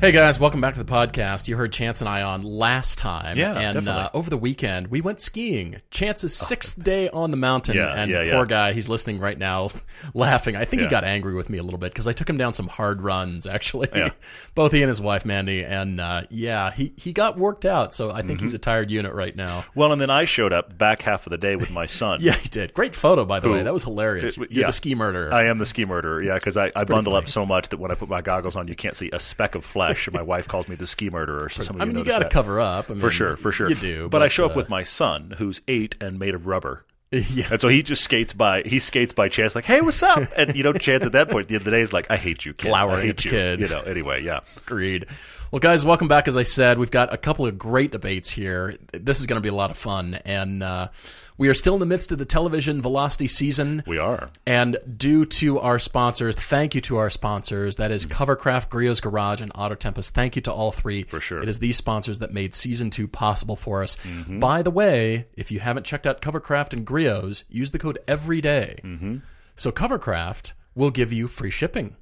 Hey guys, welcome back to the podcast. You heard Chance and I on last time. Yeah, and definitely. Uh, over the weekend we went skiing. Chance's sixth day on the mountain, Yeah, and yeah, yeah. poor guy, he's listening right now, laughing. I think he Yeah. got angry with me a little bit because I took him down some hard runs. Actually, Yeah. both he and his wife Mandy, and uh, yeah, he he got worked out. So I think Mm-hmm. he's a tired unit right now. Well, and then I showed up back half of the day with my son. Yeah, he did. Great photo, by the way. That was hilarious. It- You're yeah. the ski murderer. I am the ski murderer, yeah, because I, I bundle up so much that when I put my goggles on, you can't see a speck of flesh. and my wife calls me the ski murderer. So some of I you mean, you got to cover up. I mean, for sure, for sure. You do, but, I show up uh, with my son, who's eight and made of rubber. yeah. And so he just skates by. He skates by Chance, like, "Hey, what's up?" And you know, Chance at that point, the end of the day, is like, "I hate you, kid. I hate you." kid. You know. Anyway, yeah. Agreed. Well, guys, welcome back. As I said, we've got a couple of great debates here. This is going to be a lot of fun, and uh, we are still in the midst of the television velocity season. We are. And due to our sponsors, thank you to our sponsors. That is Covercraft, Griot's Garage, and Auto Tempest. Thank you to all three. For sure. It is these sponsors that made season two possible for us. By the way, if you haven't checked out Covercraft and Griot's, use the code EVERYDAY. Mm-hmm. So Covercraft will give you free shipping.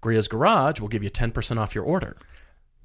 Griot's Garage will give you 10% off your order.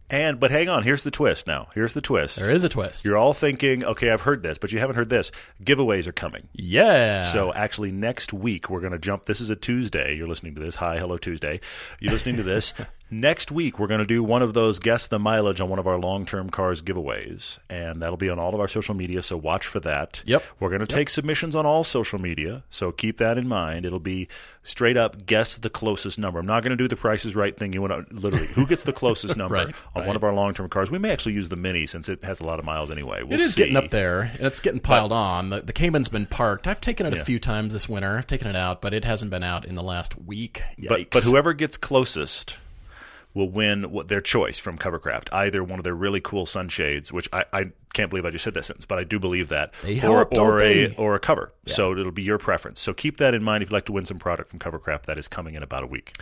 And but hang on, here's the twist. Now, here's the twist. There is a twist. You're all thinking, okay, I've heard this, but you haven't heard this. Giveaways are coming. yeah. So actually, next week we're going to jump. This is a Tuesday. You're listening to this. Hi, hello, Tuesday. You're listening to this. next week we're going to do one of those guess the mileage on one of our long-term cars giveaways, and that'll be on all of our social media. So watch for that. Yep. We're going to take submissions on all social media. So keep that in mind. It'll be straight up guess the closest number. I'm not going to do the prices right thing. You want to literally who gets the closest number Right, on right. one of our long-term cars. We may actually use the Mini since it has a lot of miles anyway. We'll It is see. getting up there, and it's getting piled on. The, the Cayman's been parked. I've taken it a few times this winter. I've taken it out, but it hasn't been out in the last week. Yikes. But but whoever gets closest will win what their choice from Covercraft. Either one of their really cool sunshades, which I, I can't believe I just said that sentence, but I do believe that, They or help, don't or a they? or a cover. So it'll be your preference. So keep that in mind if you'd like to win some product from Covercraft. That is coming in about a week.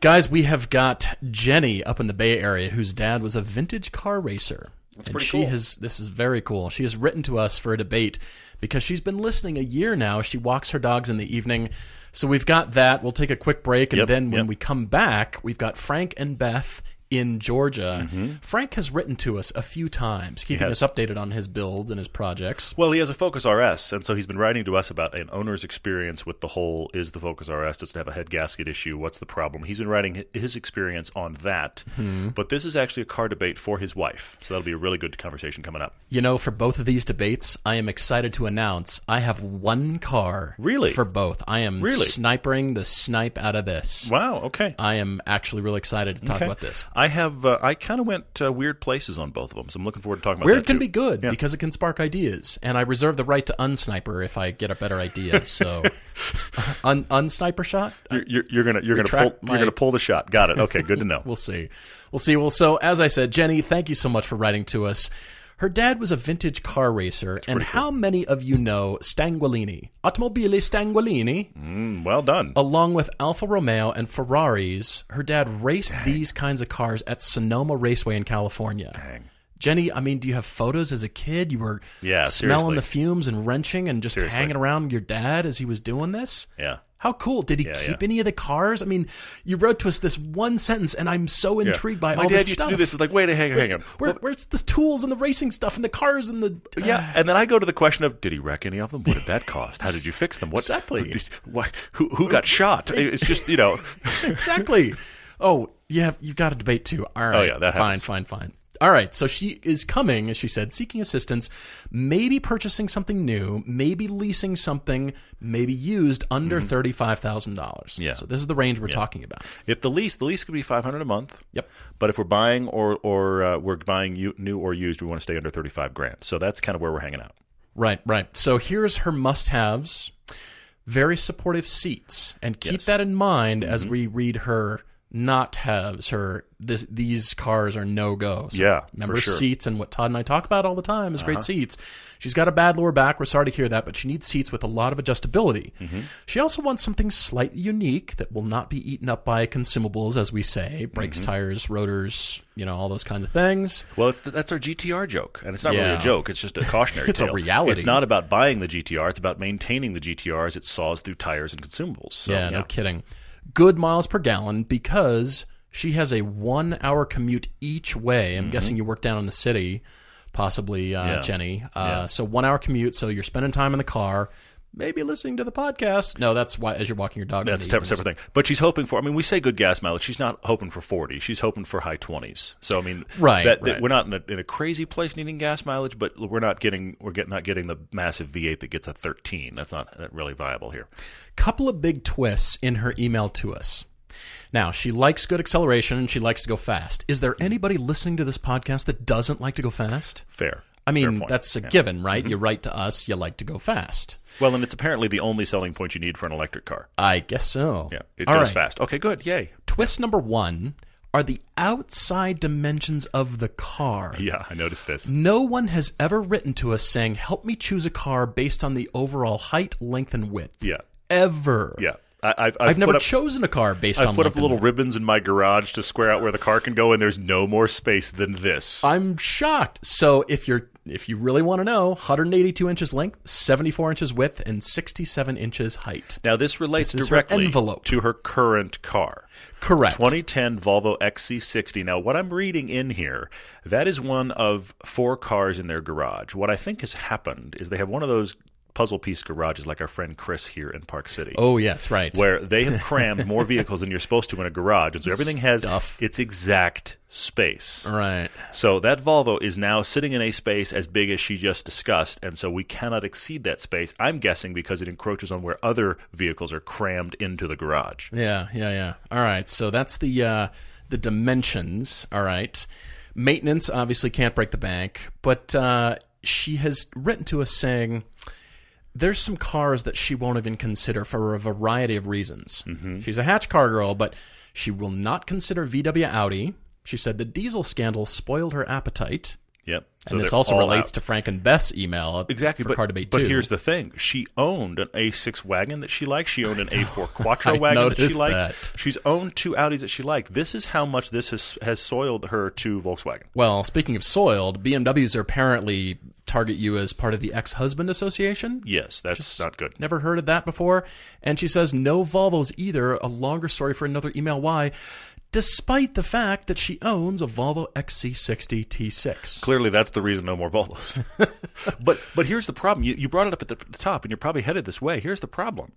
Guys, we have got Jenny up in the Bay Area, whose dad was a vintage car racer. and pretty she cool. has this is very cool. She has written to us for a debate because she's been listening a year now. She walks her dogs in the evening. So we've got that. We'll take a quick break and Yep, then when yep. we come back, we've got Frank and Beth in Georgia. Frank has written to us a few times, keeping Mm-hmm. us updated on his builds and his projects. Well, he has a Focus RS, and so he's been writing to us about an owner's experience with the whole is the Focus RS, does it have a head gasket issue? What's the problem? He's been writing his experience on that. Hmm. But this is actually a car debate for his wife. So that'll be a really good conversation coming up. You know, for both of these debates, I am excited to announce I have one car. Really? For both. I am Really? snipering the snipe out of this. Wow, okay. I am actually really excited to talk Okay. about this. I have. Uh, I kind of went uh, weird places on both of them, so I'm looking forward to talking about Weird can too. be good Yeah. because it can spark ideas, and I reserve the right to unsniper if I get a better idea. So, un unsniper shot. You're, you're, you're gonna you're gonna pull Retract you're gonna pull the shot. Got it. Okay, good to know. We'll see. We'll see. Well, so as I said, Jenny, thank you so much for writing to us. Her dad was a vintage car racer, and how many of you know Stanguellini, Automobili Stanguellini? Mm, well done. Along with Alfa Romeo and Ferraris, her dad raced these kinds of cars at Sonoma Raceway in California. Dang. Jenny, I mean, do you have photos as a kid? You were Yeah, smelling seriously. the fumes and wrenching and just Seriously. hanging around your dad as he was doing this? Yeah. How cool. Did he Yeah, keep yeah. any of the cars? I mean, you wrote to us this one sentence, and I'm so Yeah. intrigued by My all dad this used stuff. to do this. It's like, wait, hang on, hang on. Where, Well, where's the tools and the racing stuff and the cars and the. yeah, uh, and then I go to the question of: Did he wreck any of them? What did that cost? How did you fix them? What Exactly. Why, who who got shot? It's just you know. exactly. Oh, yeah, you've got a debate too. All oh, right. Oh, yeah, that fine, fine, fine. All right, so she is coming, as she said, seeking assistance, maybe purchasing something new, maybe leasing something, maybe used under thirty-five thousand dollars. Mm-hmm. Yeah. So this is the range we're talking about. If the lease, the lease could be five hundred a month. Yep. But if we're buying or or uh, we're buying u- new or used, we want to stay under thirty five grand. So that's kind of where we're hanging out. Right, right. So here's her must-haves: very supportive seats, and keep Yes. that in mind as we read her not has her. This, these cars are no go. So Yeah, remember for sure. Uh-huh. seats and what Todd and I talk about all the time is great seats. She's got a bad lower back. We're sorry to hear that, but she needs seats with a lot of adjustability. Mm-hmm. She also wants something slightly unique that will not be eaten up by consumables, as we say, brakes, Mm-hmm. tires, rotors, you know, all those kinds of things. Well, it's that's our GTR joke, and it's not really a joke. It's just a cautionary It's a reality. It's not about buying the GTR. It's about maintaining the GTR as it saws through tires and consumables. So, yeah, no kidding. Good miles per gallon because she has a one hour commute each way. I'm guessing you work down in the city, possibly, uh, Mm-hmm. Yeah. Jenny. Uh, So one hour commute. So you're spending time in the car, maybe listening to the podcast. No, that's why as you're walking your dog. That's in a separate, separate thing. But she's hoping for. I mean, we say good gas mileage. She's not hoping for forty. She's hoping for high twenties. So I mean, Right, That, that we're not in a, in a crazy place needing gas mileage, but we're not getting we're get, not getting the massive V8 that gets a thirteen. That's not really viable here. couple of big twists in her email to us. Now, she likes good acceleration and she likes to go fast. Is there anybody listening to this podcast that doesn't like to go fast? Fair. I mean, that's a Yeah. Mm-hmm. given, right? You write to us, you like to go fast. well, and it's apparently the only selling point you need for an electric car. I guess so. Yeah, it All goes right. fast. Okay, good. Yay. Twist number one are the outside dimensions of the car. Yeah, I noticed this. No one has ever written to us saying, help me choose a car based on the overall height, length, and width. Yeah, Ever. yeah. I, I've, I've, I've never up, chosen a car based I've on put up little ribbons in my garage to square out where the car can go, and there's no more space than this. I'm shocked. So if you're if you really want to know, 182 inches length, 74 inches width, and 67 inches height. Now, this relates This is her directly envelope. to her current car. Correct. 2010 Volvo XC60. Now, what I'm reading in here, that is one of four cars in their garage. What I think has happened is they have one of those puzzle piece garages like our friend Chris here in Park City. Oh yes, right. Where they have crammed more vehicles than you're supposed to in a garage. And so everything has Stuff. its exact space. right. So that Volvo is now sitting in a space as big as she just discussed, and so we cannot exceed that space. I'm guessing because it encroaches on where other vehicles are crammed into the garage. Yeah, yeah, yeah. All right. So that's the uh, the dimensions. All right. Maintenance obviously can't break the bank, but uh, she has written to us saying there's some cars that she won't even consider for a variety of reasons. Mm-hmm. She's a hatch car girl, but she will not consider VW Audi. She said the diesel scandal spoiled her appetite. Yep. So And this also relates out. to Frank and Beth's email Exactly, for but, car debate but here's the thing: she owned an A6 wagon that she liked. She owned an A4 Quattro wagon that she liked. that. She's owned two Audis that she liked. This is how much this has has soiled her to Volkswagen. Well, speaking of soiled, BMWs are apparently target you as part of the ex-husband association. Yes, that's not good. Never heard of that before. And she says no Volvos either. A longer story for another email. Why? Despite the fact that she owns a Volvo XC60 T6. Clearly, that's the reason no more Volvos. but but here's the problem. You, you brought it up at the, the top, and you're probably headed this way. Here's the problem.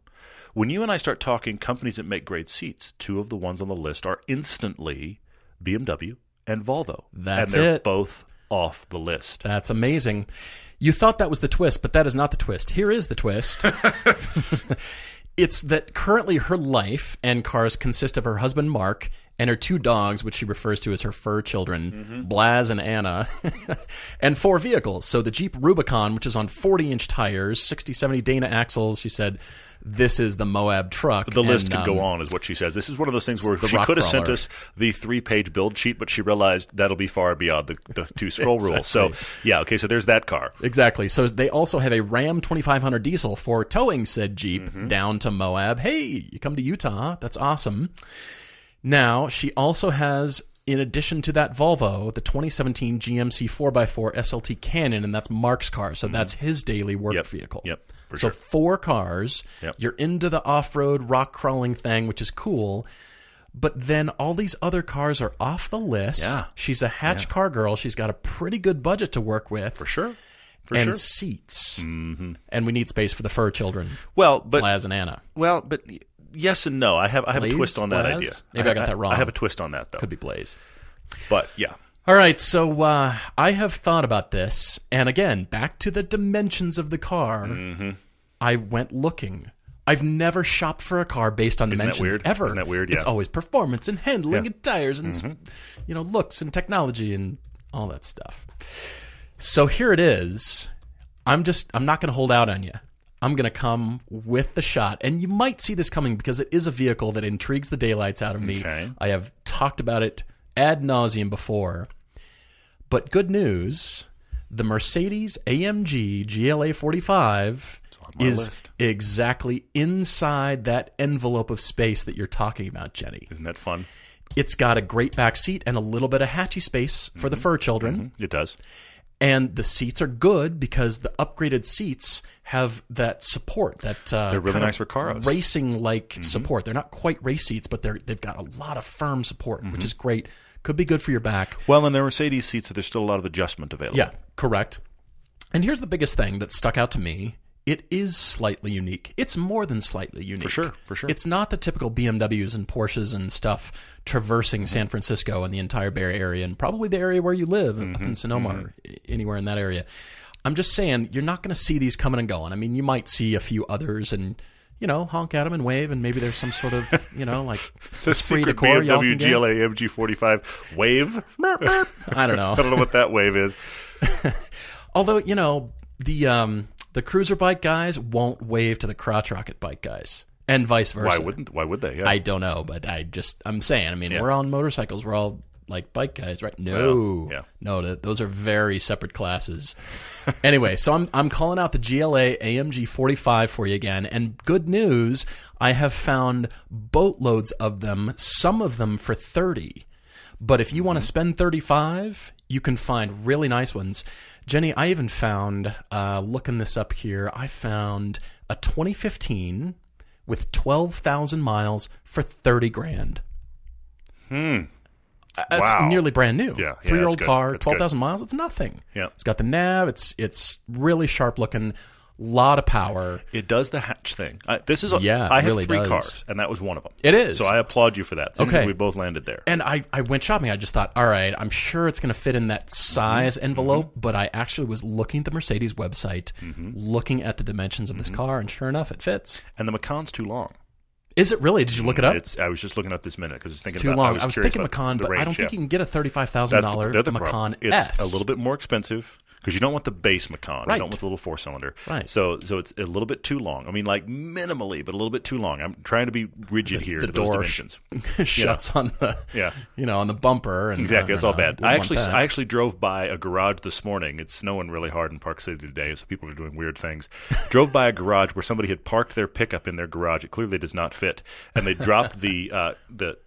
When you and I start talking companies that make great seats, two of the ones on the list are instantly BMW and Volvo. That's and they're it. both off the list. That's amazing. You thought that was the twist, but that is not the twist. Here is the twist. it's that currently her life and cars consist of her husband Mark and her two dogs, which she refers to as her fur children, Blaz and Anna, and four vehicles. So the Jeep Rubicon, which is on 40 inch tires, 60, 70 Dana axles. She said, This is the Moab truck. The list And, could go um, on, is what she says. This is one of those things where she could have sent us the three page build sheet, but she realized that'll be far beyond the, the two scroll rule. So, yeah, okay, so there's that car. Exactly. So they also have a Ram 2500 diesel for towing said Jeep Mm-hmm. down to Moab. Hey, you come to Utah. That's awesome. Now, she also has, in addition to that Volvo, the 2017 GMC 4x4 SLT Canyon, and that's Mark's car. So that's his daily work Mm-hmm. Yep. vehicle. Yep, for so sure. four cars. Yep. You're into the off road rock crawling thing, which is cool. But then all these other cars are off the list. Yeah. She's a hatch car girl. She's got a pretty good budget to work with For sure. For and sure. seats. Mm-hmm. And we need space for the fur children, Well, but Laz and Anna. Well, but yes and no. I have I have Please, a twist on that Laz? idea. Maybe I got that wrong. I have a twist on that though. Could be Blaze. But yeah, All right, so uh, I have thought about this, and again, back to the dimensions of the car. Mm-hmm. I went looking. I've never shopped for a car based on that dimensions ever. Isn't that weird? It's always performance and handling Yeah. Mm-hmm. and tires and you know looks and technology and all that stuff. So here it is. I'm just I'm not going to hold out on you. I'm going to come with the shot. And you might see this coming because it is a vehicle that intrigues the daylights out of me. Okay. I have talked about it ad nauseum before. But good news the Mercedes AMG GLA 45 is list. exactly inside that envelope of space that you're talking about, Jenny. Isn't that fun? It's got a great back seat and a little bit of hatchy space for Mm-hmm. the fur children. It does. And the seats are good because the upgraded seats have that support. That uh, They're really nice Recaros. racing like Mm-hmm. support. They're not quite race seats, but they're they've got a lot of firm support, Mm-hmm. which is great. Could be good for your back. Well, in the Mercedes seats, there's still a lot of adjustment available. Yeah, correct. And here's the biggest thing that stuck out to me. It is slightly unique. It's more than slightly unique. For sure, for sure. It's not the typical BMWs and Porsches and stuff traversing mm-hmm. San Francisco and the entire Bay Area and probably the area where you live up in mm-hmm. Sonoma mm-hmm. or anywhere in that area. I'm just saying you're not going to see these coming and going. I mean, you might see a few others and you know honk at them and wave, and maybe there's some sort of you know like The secret de corps y'all BMW. GLA MG 45 wave. I don't know. I don't know what that wave is. Although you know the um, the cruiser bike guys won't wave to the crotch rocket bike guys, and vice versa. Why wouldn't? Why would they? Yeah. I don't know, but I just I'm saying. I mean, we're on motorcycles. We're all like bike guys, right? No, Well, yeah. no, th- those are very separate classes. anyway, so I'm I'm calling out the GLA AMG 45 for you again, and good news, I have found boatloads of them. Some of them for 30. But if you want to mm-hmm. spend 35, you can find really nice ones. Jenny, I even found, uh, looking this up here, I found a 2015 with 12,000 miles for 30 grand. Hmm. That's Wow. nearly brand new. Yeah, yeah, Three year that's old good. car, 12,000 miles, it's nothing. Yeah. It's got the nav, it's it's really sharp looking, lot of power. It does the hatch thing. I, this is. A, Yeah, I have really three does. cars, and that was one of them. It is. So I applaud you for that. Things Okay. we both landed there. And I, I went shopping. I just thought, all right, I'm sure it's going to fit in that size Mm-hmm. envelope. But I actually was looking at the Mercedes website, Mm-hmm. looking at the dimensions of this car, and sure enough, it fits. And the Macan's too long. Is it really? Did you look it up? It's. I was just looking up this minute because it's thinking It's too about. long. I was, I was thinking Macan, but I don't think you can get a thirty-five thousand dollar the, dollar they're the Macan. It's S. a little bit more expensive because you don't want the base Macan. You don't want the little four cylinder. Right. So so it's a little bit too long. I mean, like minimally, but a little bit too long. I'm trying to be rigid here the to those door sh- dimensions. shuts on the Yeah. you know on the bumper and Exactly, that's all bad. I actually, that. I actually drove by a garage this morning. It's snowing really hard in Park City today, so people are doing weird things. drove by a garage where somebody had parked their pickup in their garage. It clearly does not fit, and they dropped the uh, the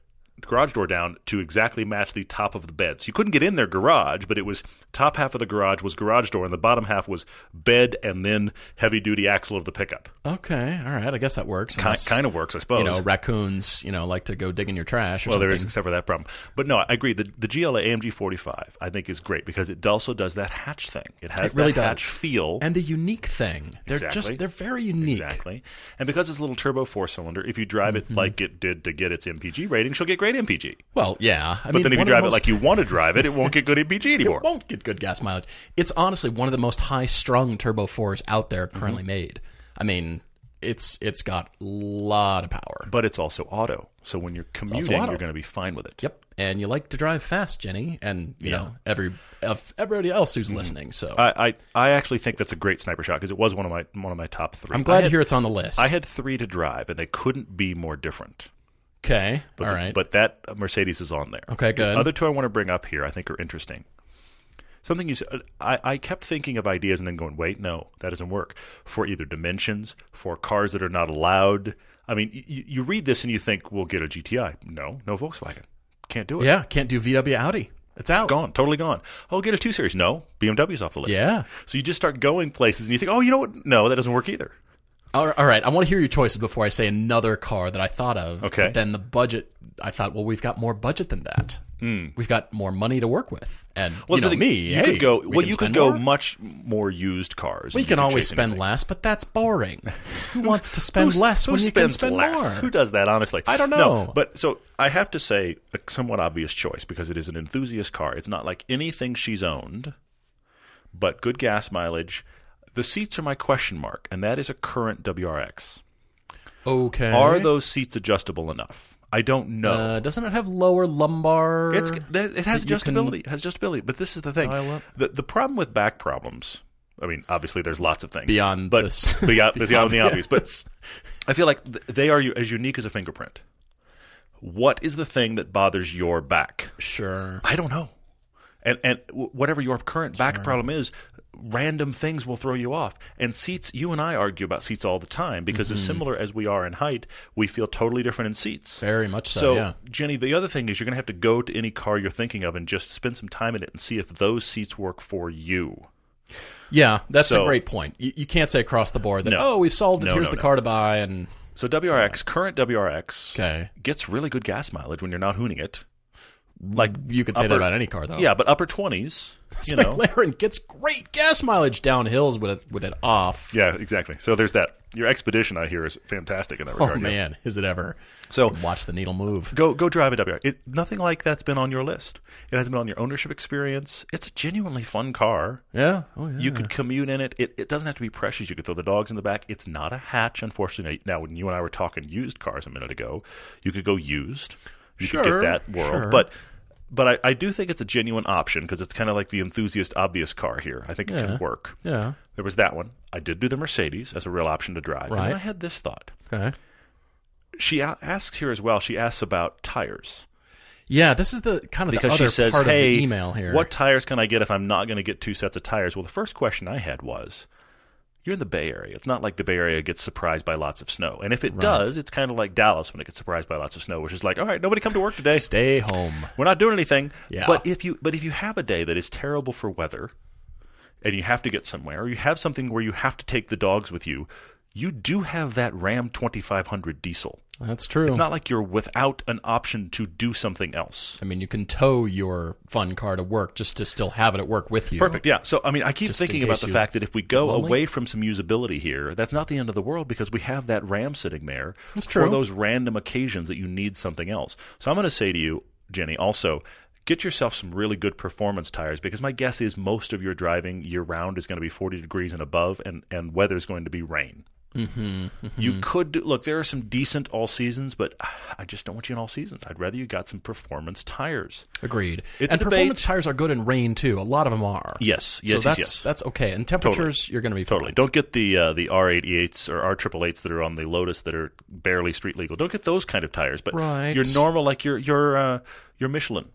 garage door down to exactly match the top of the bed. So you couldn't get in their garage, but it was top half of the garage was garage door, and the bottom half was bed, and then heavy duty axle of the pickup. okay, all right. I guess that works. Ki- kind of works, I suppose. you know, raccoons, you know, like to go dig in your trash or Well, something. there is, except for that problem. But no, I agree. The, the GLA AMG 45, I think, is great because it also does that hatch thing. It has It really that does. hatch feel. and the unique thing, they're Exactly. just they're very unique. Exactly. And because it's a little turbo four cylinder, if you drive it mm-hmm. like it did to get its MPG rating, she'll get great MPG. Well, yeah. I But mean, then if you one of the drive it like you want to drive it, it won't get good MPG anymore. it won't get good gas mileage. It's honestly one of the most high-strung turbo fours out there currently Mm-hmm. made. I mean, it's it's got a lot of power. But it's also auto. So when you're commuting, you're going to be fine with it. Yep, and you like to drive fast, Jenny, and you know every everybody else who's listening. So Mm-hmm. I, I, I actually think that's a great sniper shot because it was one of my one of my top three. I'm glad I to hear it's on the list. I had three to drive, and they couldn't be more different. Okay, But all the- right. But that Mercedes is on there. Okay, good. The other two I want to bring up here I think are interesting. Something you said, I, I kept thinking of ideas and then going, wait, no, that doesn't work. For either dimensions, for cars that are not allowed. I mean, you, you read this and you think, we'll get a GTI. No, no Volkswagen. Can't do it. yeah, can't do VW Audi. It's out. Gone, totally gone. Oh, get a 2 Series. No, BMW's off the list. Yeah. So you just start going places and you think, oh, you know what? No, that doesn't work either. All right, I want to hear your choices before I say another car that I thought of. Okay. But then the budget, I thought, well, we've got more budget than that. Hmm. We've got more money to work with, and. Well, you so know the- me. You hey, could go. we well, you could go more. much more used cars. Well, you can could always spend anything. less, but that's boring. Who wants to spend less who when you can spends spend less? more? Who does that? Honestly, I don't No, know. but so I have to say a somewhat obvious choice because it is an enthusiast car. It's not like anything she's owned, but good gas mileage. The seats are my question mark, and that is a current WRX. Okay. Are those seats adjustable enough? I don't know. Uh, doesn't it have lower lumbar? It's it has adjustability. It has adjustability. But this is the thing. The the problem with back problems I mean, obviously, there's lots of things Beyond but this- beyond, the beyond the obvious. But I feel like they are as unique as a fingerprint. What is the thing that bothers your back? Sure. I don't know. And and whatever your current back problem is, random things will throw you off. And seats, you and I argue about seats all the time because Mm-hmm. as similar as we are in height, we feel totally different in seats. Very much so. So, yeah. Jenny, the other thing is you're going to have to go to any car you're thinking of and just spend some time in it and see if those seats work for you. Yeah, that's So- a great point. You, you can't say across the board that No. oh we've solved it. No, Here's no, the car to buy, and So WRX, current WRX, okay, gets really good gas mileage when you're not hooning it. Like you could say that about any car though. Yeah, but upper 20s, you know. McLaren gets great gas mileage down hills with it with it off. Yeah, exactly. So there's that. Your expedition, I hear, is fantastic in that Oh regard. yeah. man, is it ever? So Watch the needle move. go go drive a WRX. It, nothing like that's been on your list. It hasn't been on your ownership experience. It's a genuinely fun car. Yeah. Oh yeah. You could commute in it. it. It doesn't have to be precious. You could throw the dogs in the back. It's not a hatch, unfortunately. Now, when you and I were talking used cars a minute ago, you could go used. You could get that world. sure. But but I, I do think it's a genuine option because it's kind of like the enthusiast obvious car here. I think it can work. Yeah. There was that one. I did do the Mercedes as a real option to drive. And Right. then I had this thought. Okay. She a- asks here as well. She asks about tires Yeah, this is the kind of because she says, part "Hey, of the email here. what tires can I get if I'm not going to get two sets of tires?" Well, the first question I had was, "You're in the Bay Area. It's not like the Bay Area gets surprised by lots of snow, and if it Right. does, it's kind of like Dallas when it gets surprised by lots of snow, which is like, all right, nobody come to work today. Stay home. We're not doing anything." Yeah. But if you but if you have a day that is terrible for weather, and you have to get somewhere, or you have something where you have to take the dogs with you, you do have that Ram 2500 diesel. That's true. It's not like you're without an option to do something else. I mean, you can tow your fun car to work just to still have it at work with you. Perfect. Yeah. So I mean, I keep Just thinking about the fact that if we go lonely? away from some usability here, that's not the end of the world because we have that RAM sitting there That's for those random occasions that you need something else. So I'm going to say to you, Jenny, also get yourself some really good performance tires because my guess is most of your driving year round is going to be 40 degrees and above, and and weather is going to be rain. Mm-hmm, You could do, look. There are some decent all seasons, but I just don't want you in all seasons. I'd rather you got some performance tires. Agreed. It's and performance tires are good in rain too. A lot of them are. Yes, yes, so yes, that's yes. that's okay. And temperatures, you're going to be Totally. fine. Don't get the uh, the R88s or R888s that are on the Lotus that are barely street legal. Don't get those kind of tires. But Right. your normal, like your your uh, your Michelin.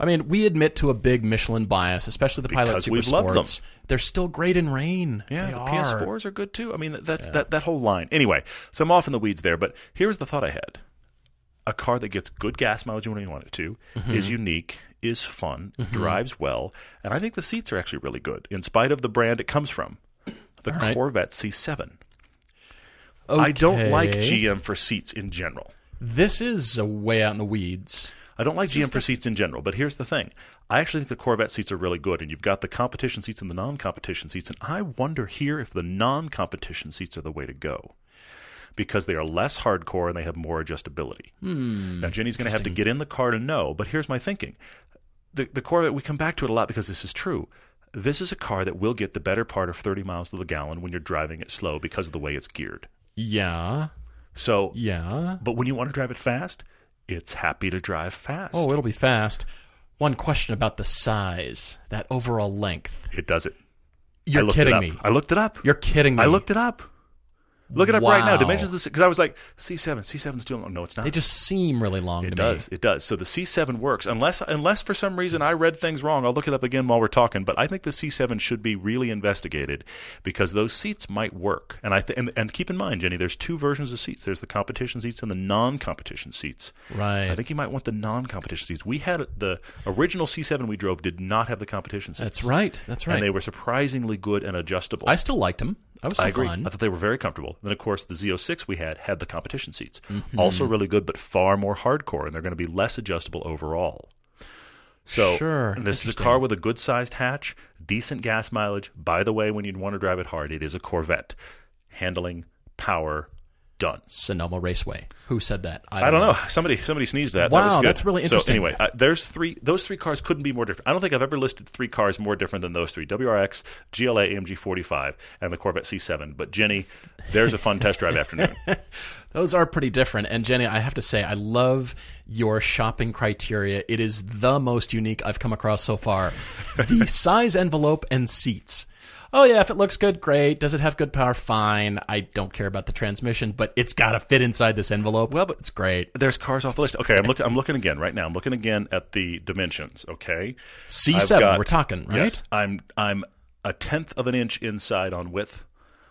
I mean, we admit to a big Michelin bias, especially the Pilot Because Super we've loved them. Sports. They're still great in rain. Yeah, They the are. PS4s are good too. I mean, that's that that whole line. Anyway, so I'm off in the weeds there. But here's the thought I had: a car that gets good gas mileage when you want it to, Mm-hmm. is unique, is fun, drives well, and I think the seats are actually really good, in spite of the brand it comes from. The right. Corvette C7. I don't like GM for seats in general. This is a way out in the weeds. I don't like GM for seats in general, but here's the thing. I actually think the Corvette seats are really good, and you've got the competition seats and the non competition seats, and I wonder here if the non competition seats are the way to go. Because they are less hardcore and they have more adjustability. now, Jenny's going to have to get in the car to know, but here's my thinking. The, the Corvette, we come back to it a lot because this is true. This is a car that will get the better part of 30 miles to the gallon when you're driving it slow because of the way it's geared. Yeah, So, yeah. but when you want to drive it fast, it's happy to drive fast. Oh, it'll be fast. One question about the size, that overall length. It does it. You're kidding it me. I looked it up. You're kidding me. I looked it up. Look it up right now. Dimensions of the because I was like C7, C7's too long. No, it's not. They just seem really long it to does. me. It does. So the C7 works unless unless for some reason I read things wrong. I'll look it up again while we're talking. But I think the C7 should be really investigated because those seats might work. And I th- and, and keep in mind, Jenny, there's two versions of seats. There's the competition seats and the non-competition seats. Right. I think you might want the non-competition seats. We had the original C7 we drove did not have the competition seats. That's right. That's right. And they were surprisingly good and adjustable. I still liked them. I was so I agree. fun. I thought they were very comfortable. Then, of course, the Z06 we had had the competition seats. Mm-hmm. Also really good, but far more hardcore, and they're going to be less adjustable overall. So, Sure. this is a car with a good sized hatch, decent gas mileage. By the way, when you'd want to drive it hard, it is a Corvette. Handling, power, done. Sonoma Raceway. Who said that? I don't know. Somebody somebody sneezed that. that Wow, was good. that's really interesting. So anyway, uh, there's three. Those three cars couldn't be more different. I don't think I've ever listed three cars more different than those three: WRX, GLA, AMG 45, and the Corvette C7. But Jenny, there's a fun test drive afternoon. Those are pretty different. And Jenny, I have to say, I love your shopping criteria. It is the most unique I've come across so far. the size envelope and seats. Oh yeah, if it looks good, great. Does it have good power? Fine. I don't care about the transmission, but it's got to fit inside this envelope. Well, but- it's great. There's cars off the list. Okay, I'm looking. I'm looking again right now. I'm looking again at the dimensions. Okay, C I've seven. got- We're talking right. Yes, I'm. I'm a tenth of an inch inside on width,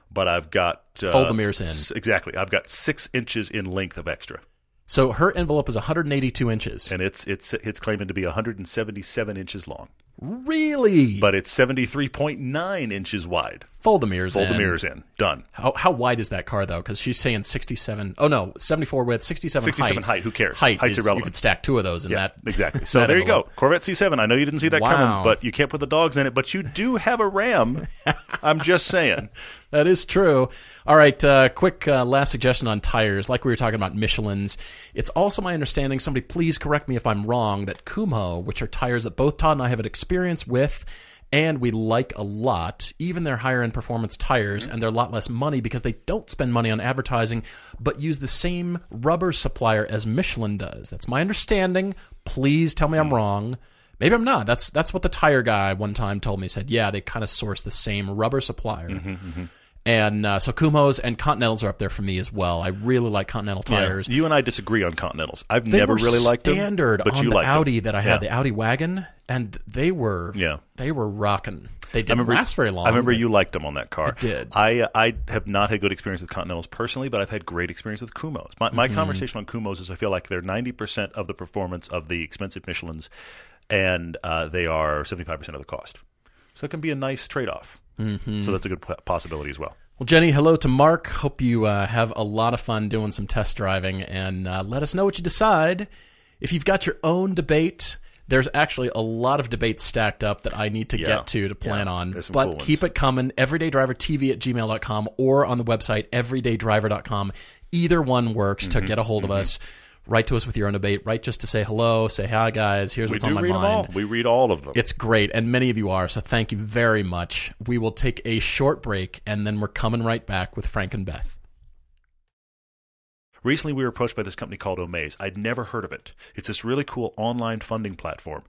but I've got uh, Fold the mirrors in. Exactly. I've got six inches in length of extra, So her envelope is 182 inches. and it's it's it's claiming to be 177 inches long, really? but it's 73.9 inches wide. fold the mirrors. Fold the in. mirrors in. Done. How, how wide is that car though? Because she's saying 67. Oh no, 74 width, 67, 67 height. height, who cares? Height Height's is, irrelevant. You could stack two of those in Yeah, that. exactly. So that there you go. Corvette C7. I know you didn't see that Wow. coming, but you can't put the dogs in it. But you do have a Ram. I'm just saying. That is true. All right, uh, quick uh, last suggestion on tires. Like we were talking about Michelin's, it's also my understanding. Somebody please correct me if I'm wrong. That Kumho, which are tires that both Todd and I have an experience with, and we like a lot, even their higher end performance tires, and they're a lot less money because they don't spend money on advertising, but use the same rubber supplier as Michelin does. That's my understanding. Please tell me I'm wrong. Maybe I'm not. That's that's what the tire guy one time told me. He said, yeah, they kind of source the same rubber supplier. And uh, so Kumho's and Continentals are up there for me as well. I really like Continental tires. You and I disagree on Continentals. I've They never really liked them. standard but on you the liked them. Audi that I had, Yeah. the Audi wagon, and they were Yeah. they were rocking. They didn't remember, last very long. I remember you liked them on that car. I did. I uh, I have not had good experience with Continentals personally, but I've had great experience with Kumhos. My, Mm-hmm. conversation on Kumhos is I feel like they're ninety percent of the performance of the expensive Michelin's, and uh, they are seventy five percent of the cost. So it can be a nice trade off. Mm-hmm. So that's a good p- possibility as well. Well, Jenny, hello to Mark. Hope you uh, have a lot of fun doing some test driving, and uh, let us know what you decide. If you've got your own debate, there's actually a lot of debates stacked up that I need to Yeah. get to to plan Yeah. on. But cool keep it coming. EverydayDriverTV at gmail.com or on the website everydaydriver.com. Either one works Mm-hmm. to get a hold of us. Write to us with your own debate. Write just to say hello, say hi, guys. Here's We what's do on my read mind. them all. We read all of them. It's great, and many of you are, so thank you very much. We will take a short break, and then we're coming right back with Frank and Beth. Recently, we were approached by this company called Omaze. I'd never heard of it. It's this really cool online funding platform.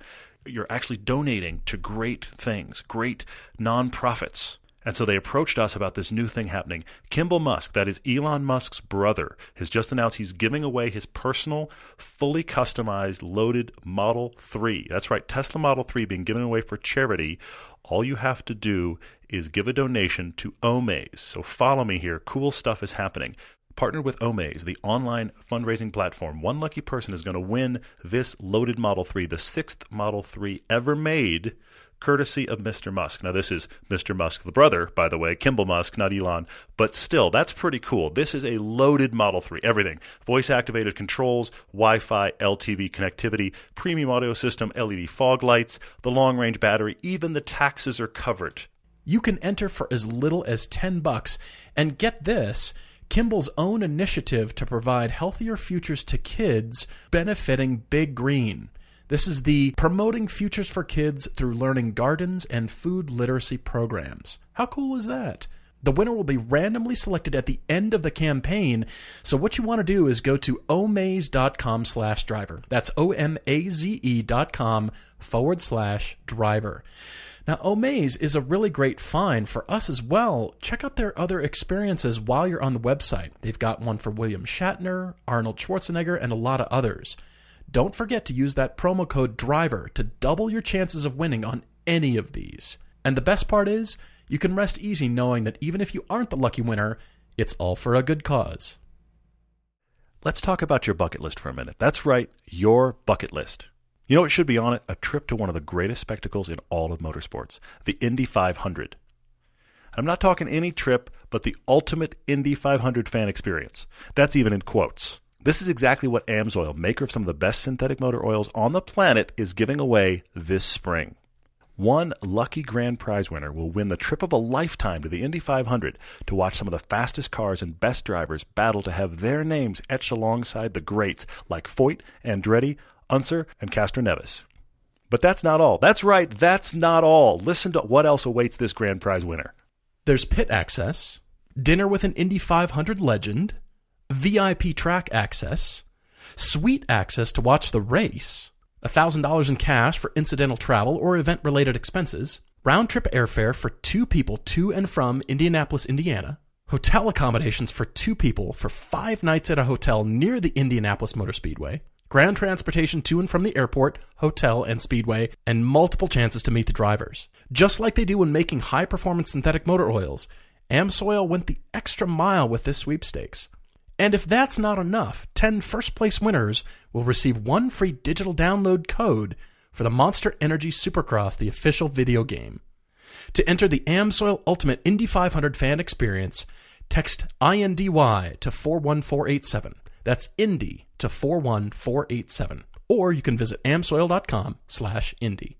You're actually donating to great things, great nonprofits. And so they approached us about this new thing happening. Kimball Musk, that is Elon Musk's brother, has just announced he's giving away his personal, fully customized, loaded Model 3. That's right, Tesla Model 3 being given away for charity. All you have to do is give a donation to Omaze. So follow me here. Cool stuff is happening. Partnered with Omaze, the online fundraising platform, one lucky person is going to win this loaded Model 3, the sixth Model 3 ever made, courtesy of Mr. Musk. Now, this is Mr. Musk, the brother, by the way, Kimball Musk, not Elon, but still, that's pretty cool. This is a loaded Model 3, everything voice activated controls, Wi Fi, LTE connectivity, premium audio system, LED fog lights, the long range battery, even the taxes are covered. You can enter for as little as 10 bucks and get this Kimball's own initiative to provide healthier futures to kids benefiting Big Green. This is the Promoting Futures for Kids through Learning Gardens and Food Literacy programs. How cool is that? The winner will be randomly selected at the end of the campaign. So what you want to do is go to omaze.com slash driver. That's O-M-A-Z-E dot com forward slash driver. Now, Omaze is a really great find for us as well. Check out their other experiences while you're on the website. They've got one for William Shatner, Arnold Schwarzenegger, and a lot of others. Don't forget to use that promo code DRIVER to double your chances of winning on any of these. And the best part is, you can rest easy knowing that even if you aren't the lucky winner, it's all for a good cause. Let's talk about your bucket list for a minute. That's right, your bucket list. You know what should be on it? A trip to one of the greatest spectacles in all of motorsports, the Indy 500. I'm not talking any trip, but the ultimate Indy 500 fan experience. That's even in quotes. This is exactly what Amsoil, maker of some of the best synthetic motor oils on the planet, is giving away this spring. One lucky grand prize winner will win the trip of a lifetime to the Indy 500 to watch some of the fastest cars and best drivers battle to have their names etched alongside the greats like Foyt, Andretti, Unser, and Castroneves. But that's not all. That's right, that's not all. Listen to what else awaits this grand prize winner. There's pit access, dinner with an Indy 500 legend, VIP track access, suite access to watch the race, $1,000 in cash for incidental travel or event related expenses, round trip airfare for two people to and from Indianapolis, Indiana, hotel accommodations for two people for five nights at a hotel near the Indianapolis Motor Speedway, ground transportation to and from the airport, hotel, and speedway, and multiple chances to meet the drivers. Just like they do when making high performance synthetic motor oils, AMSOIL went the extra mile with this sweepstakes. And if that's not enough, 10 first place winners will receive one free digital download code for the Monster Energy Supercross, the official video game. To enter the AMSOIL Ultimate Indy 500 fan experience, text INDY to 41487. That's Indy to 41487. Or you can visit amsoil.com slash Indy.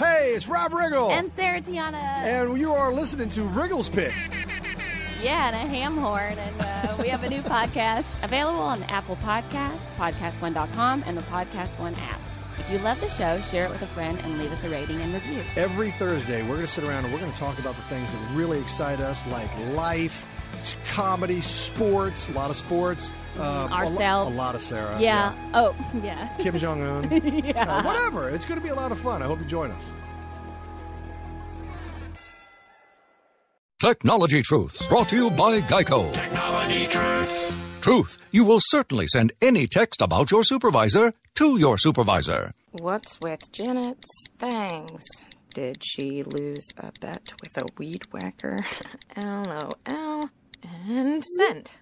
Hey, it's Rob Riggle. And Sarah Tiana. And you are listening to Riggle's Picks. Yeah, and a ham horn. And uh, we have a new podcast available on Apple Podcasts, podcast1.com, and the Podcast One app. If you love the show, share it with a friend and leave us a rating and review. Every Thursday, we're going to sit around and we're going to talk about the things that really excite us, like life, comedy, sports, a lot of sports. Uh, Ourselves. A, a lot of Sarah. Yeah. Oh, yeah. Kim Jong Un. yeah. Uh, whatever. It's going to be a lot of fun. I hope you join us. Technology Truths, brought to you by Geico. Technology Truths. Truth, you will certainly send any text about your supervisor to your supervisor. What's with Janet's bangs? Did she lose a bet with a weed whacker? LOL. And send.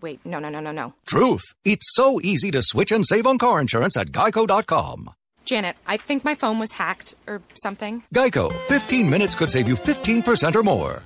Wait, no, no, no, no, no. Truth, it's so easy to switch and save on car insurance at geico.com. Janet, I think my phone was hacked or something. Geico, 15 minutes could save you 15% or more.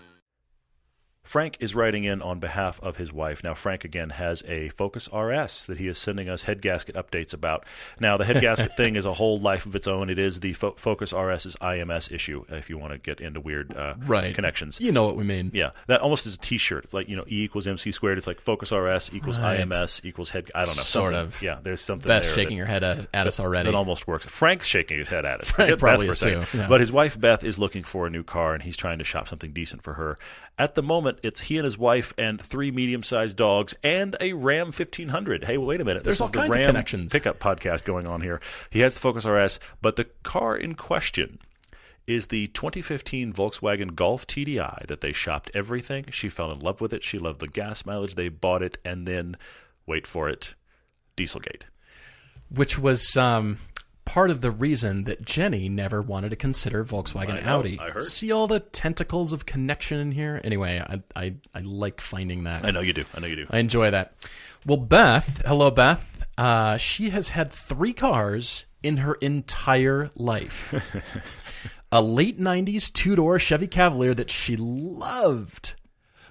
Frank is writing in on behalf of his wife. Now, Frank again has a Focus RS that he is sending us head gasket updates about. Now, the head gasket thing is a whole life of its own. It is the Fo- Focus RS's IMS issue. If you want to get into weird uh, Right. connections, You know what we mean. yeah, that almost is a T-shirt. It's like you know, E equals MC squared. It's like Focus RS equals Right. IMS equals head. I don't know. Sort something. of. Yeah, there's something. Beth's there shaking that- your head at, at us already. It almost works. Frank's shaking his head at us. Frank Forget probably Beth is for a second. too, yeah. But his wife Beth is looking for a new car, and he's trying to shop something decent for her. At the moment, it's he and his wife and three medium-sized dogs and a Ram 1500. Hey, wait a minute. There's this all is the kinds of Ram connections. pickup podcast going on here. He has the Focus RS, but the car in question is the 2015 Volkswagen Golf TDI that they shopped everything. She fell in love with it. She loved the gas mileage. They bought it, and then, wait for it, Dieselgate. which was um, part of the reason that Jenny never wanted to consider Volkswagen I know, Audi. I heard. See all the tentacles of connection in here. Anyway, I I, I like finding that. I know you do. I know you do. I enjoy that. Well, Beth, hello, Beth. Uh, she has had three cars in her entire life. a late 90s two door Chevy Cavalier that she loved.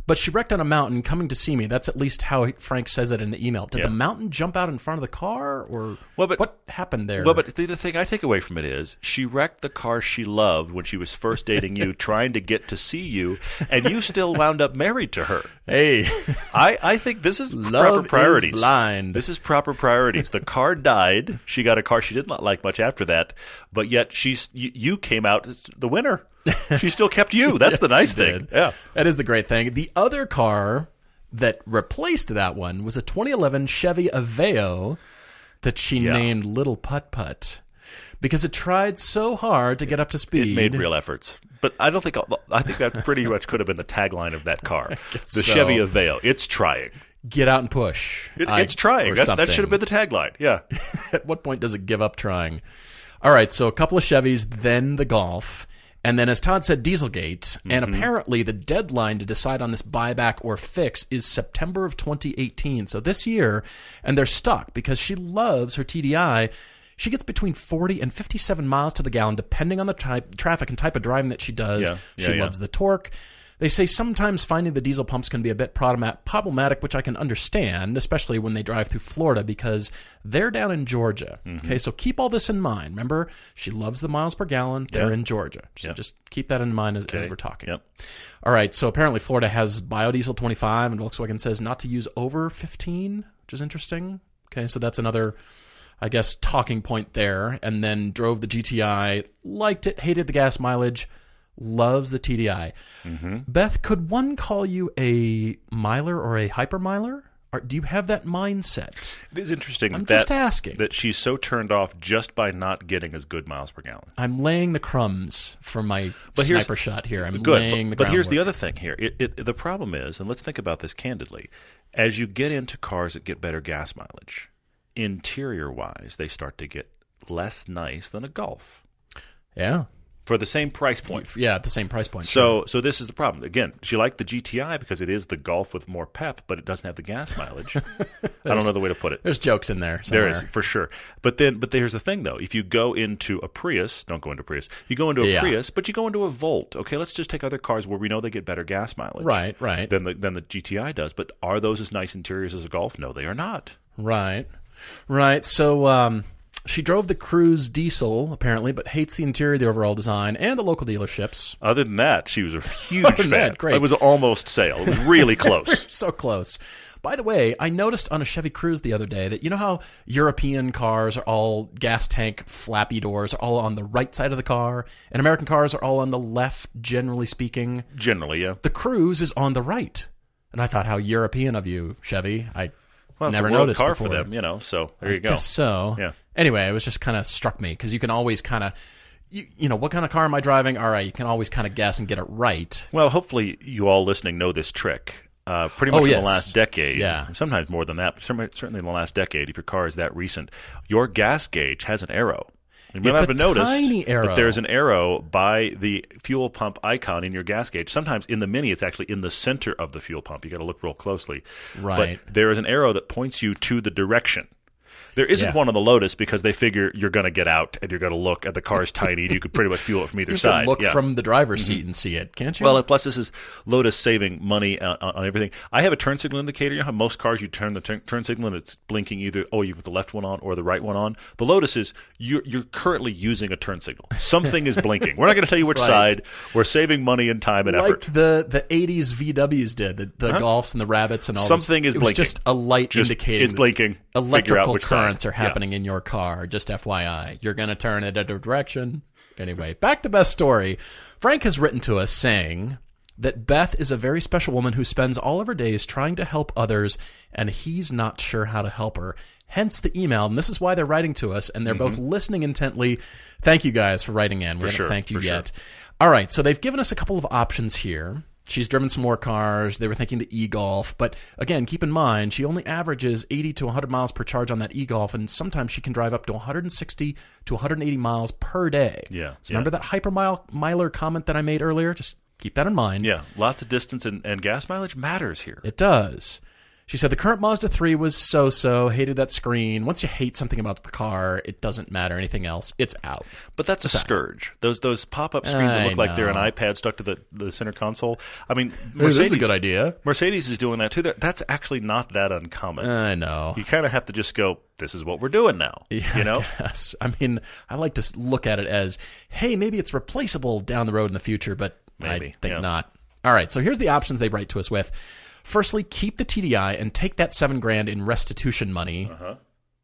But she wrecked on a mountain coming to see me. That's at least how Frank says it in the email. Did Yeah. the mountain jump out in front of the car, or Well, but- what happened there? Well, but the, the thing I take away from it is she wrecked the car she loved when she was first dating you, trying to get to see you, and you still wound up married to her. hey, I, I think this is Love proper is priorities. blind. This is proper priorities. The car died. She got a car she did not like much after that, but yet she's you, you came out the winner. She still kept you. That's the nice thing. did. Yeah. That is the great thing. The other car that replaced that one was a 2011 Chevy Aveo that she Yeah. named Little Putt Putt because it tried so hard to get up to speed. It made real efforts, but I don't think I think that pretty much could have been the tagline of that car, the so. Chevy Aveo. It's trying. Get out and push. It, I- it's trying. That, that should have been the tagline. Yeah. At what point does it give up trying? All right, so a couple of Chevys, then the Golf, and then as Todd said, Dieselgate. And Mm-hmm. apparently, the deadline to decide on this buyback or fix is September of 2018. So this year, and they're stuck because she loves her TDI. She gets between 40 and 57 miles to the gallon, depending on the type, traffic and type of driving that she does. Yeah, she yeah. loves the torque. They say sometimes finding the diesel pumps can be a bit problematic, which I can understand, especially when they drive through Florida because they're down in Georgia. Mm-hmm. Okay, so keep all this in mind. Remember, she loves the miles per gallon. They're Yeah. in Georgia. So Yeah. just keep that in mind as, as we're talking. Yep. All right, so apparently Florida has biodiesel 25, and Volkswagen says not to use over 15, which is interesting. Okay, so that's another, I guess, talking point there. And then drove the GTI, liked it, hated the gas mileage, loves the TDI. Mm-hmm. Beth, could one call you a miler or a hyper miler? Or do you have that mindset? It is interesting I'm that just asking. that she's so turned off just by not getting as good miles per gallon. I'm laying the crumbs for my But sniper shot here. I'm Good, laying the but, but here's the other thing here. It, it, the problem is, and let's think about this candidly, as you get into cars that get better gas mileage, interior wise, they start to get less nice than a Golf Yeah. For the same price point. Yeah, at the same price point. sure. So, so this is the problem. Again, she liked the GTI because it is the Golf with more pep, but it doesn't have the gas mileage. I don't know the way to put it. there's jokes in there. There somewhere. is for sure, but then, but here's the thing though: if you go into a Prius, don't go into Prius. You go into a Yeah. Prius, but you go into a Volt. Okay, let's just take other cars where we know they get better gas mileage, Right, right. Than the than the GTI does. But are those as nice interiors as a Golf? No, they are not. Right. Right. So um, she drove the Cruze diesel, apparently, but hates the interior, the overall design, and the local dealerships. Other than that, she was a huge fan. that, great. It was almost sale. It was really close. So close. By the way, I noticed on a Chevy Cruze the other day that you know how European cars are all gas tank flappy doors are all on the right side of the car, and American cars are all on the left, generally speaking. Generally, yeah. The Cruze is on the right. And I thought, how European of you, Chevy. I Well, it's never noticed car before. for them, you know. So there you go. So. Yeah. Anyway, it was just kind of struck me because you can always kind of, you, you know, what kind of car am I driving? All right, you can always kind of guess and get it right. Well, hopefully you all listening know this trick. Uh, pretty much Oh, in yes. the last decade, Yeah. sometimes more than that, certainly in the last decade, if your car is that recent, your gas gauge has an arrow. You might It's not a have noticed, tiny arrow. but there's an arrow by the fuel pump icon in your gas gauge. Sometimes in the Mini, it's actually in the center of the fuel pump. You got to look real closely. Right. But there is an arrow that points you to the direction. There isn't Yeah. one on the Lotus because they figure you're going to get out and you're going to look, at the car's tiny, and you could pretty much fuel it from either You side. look Yeah. Mm-hmm. from the driver's seat and see it, can't you? Well, plus this is Lotus saving money on, on on everything. I have a turn signal indicator. You know how most cars you turn the turn, turn signal and it's blinking either oh you put the left one on or the right one on. The Lotus is you're, you're currently using a turn signal. Something is blinking. We're not going to tell you which Right. side. We're saving money and time and like effort. the the '80s VWs did, the, the Golfs and the Rabbits and all. Something this. is it was blinking. just a light Just- indicating it's blinking. Figure out Electrical which side. Currents are Yeah. happening in your car. Just FYI, you're going to turn it in a direction. Anyway, back to Beth's story. Frank has written to us saying that Beth is a very special woman who spends all of her days trying to help others, and he's not sure how to help her. Hence the email, and this is why they're writing to us, and they're both listening intently. Thank you guys for writing in. We haven't Mm-hmm. sure, thanked you for sure. yet. All right, so they've given us a couple of options here. She's driven some more cars. They were thinking the e-Golf, but again, keep in mind she only averages 80 to 100 miles per charge on that e-Golf, and sometimes she can drive up to 160 to 180 miles per day. Yeah, So remember that hypermile miler comment that I made earlier? Just keep that in mind. yeah, lots of distance and, and gas mileage matters here. It does. She said the current Mazda 3 was so so, hated that screen. Once you hate something about the car, it doesn't matter anything else. It's out. But that's a scourge. Those those pop up screens that I look like they're an iPad stuck to the, the center console. I mean, This Mercedes is a good idea. Mercedes is doing that too. That's actually not that uncommon. I know. you kind of have to just go. This is what we're doing now. Yeah, you know, Yes. I mean, I like to look at it as, hey, maybe it's replaceable down the road in the future, but Maybe, I think yeah. not. All right. So here's the options they write to us with. Firstly, keep the TDI and take that seven grand in restitution money. Uh-huh.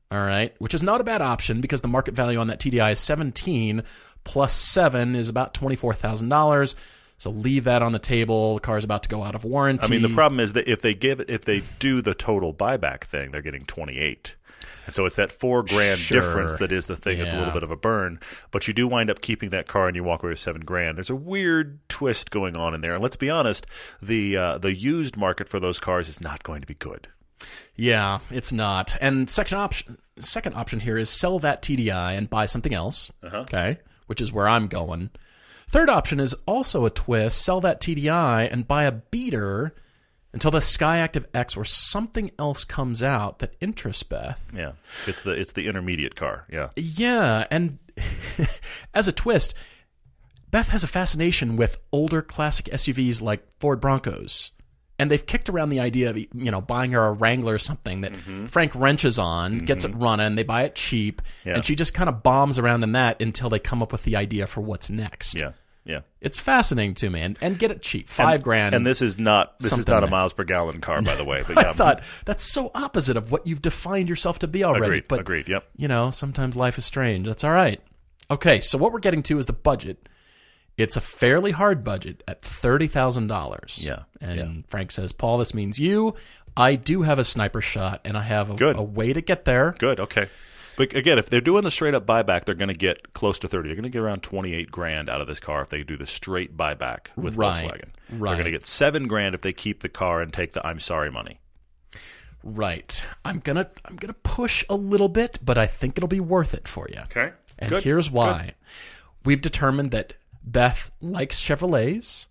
All right, which is not a bad option because the market value on that TDI is 17 plus 7 is about $24,000. So leave that on the table. The car's about to go out of warranty. I mean, the problem is that if they give if they do the total buyback thing, they're getting twenty eight. And so it's that four grand Sure. difference that is the thing that's a little bit of a burn. But you do wind up keeping that car and you walk away with seven grand. There's a weird twist going on in there. And let's be honest, the uh, the used market for those cars is not going to be good. Yeah, it's not. And second option, second option here is sell that TDI and buy something else. Okay, which is where I'm going. Third option is also a twist: sell that TDI and buy a beater until the Skyactiv X or something else comes out that interests Beth. Yeah, it's the it's the intermediate car. Yeah, Yeah, and as a twist, Beth has a fascination with older classic SUVs like Ford Broncos. And they've kicked around the idea of you know buying her a Wrangler or something that mm-hmm. Frank wrenches on, gets it mm-hmm. running, they buy it cheap, Yeah. and she just kind of bombs around in that until they come up with the idea for what's next. yeah, yeah. It's fascinating to me, and, and get it cheap, five grand. And this is not this is not a miles per gallon car, by the way. But yeah, I thought that's so opposite of what you've defined yourself to be already. Agreed, But agreed, yep. You know, sometimes life is strange. That's all right. Okay, so what we're getting to is the budget. It's a fairly hard budget at thirty thousand dollars. Yeah, and Frank says, "Paul, this means you. I do have a sniper shot, and I have a, Good. a way to get there. Good. Okay. But again, if they're doing the straight up buyback, they're going to get close to thirty. They're going to get around twenty eight grand out of this car if they do the straight buyback with Right. Volkswagen. They're going to get seven grand if they keep the car and take the I'm sorry money. Right. I'm gonna I'm gonna push a little bit, but I think it'll be worth it for you. Okay. And Good. here's why. We've determined that Beth likes Chevrolets.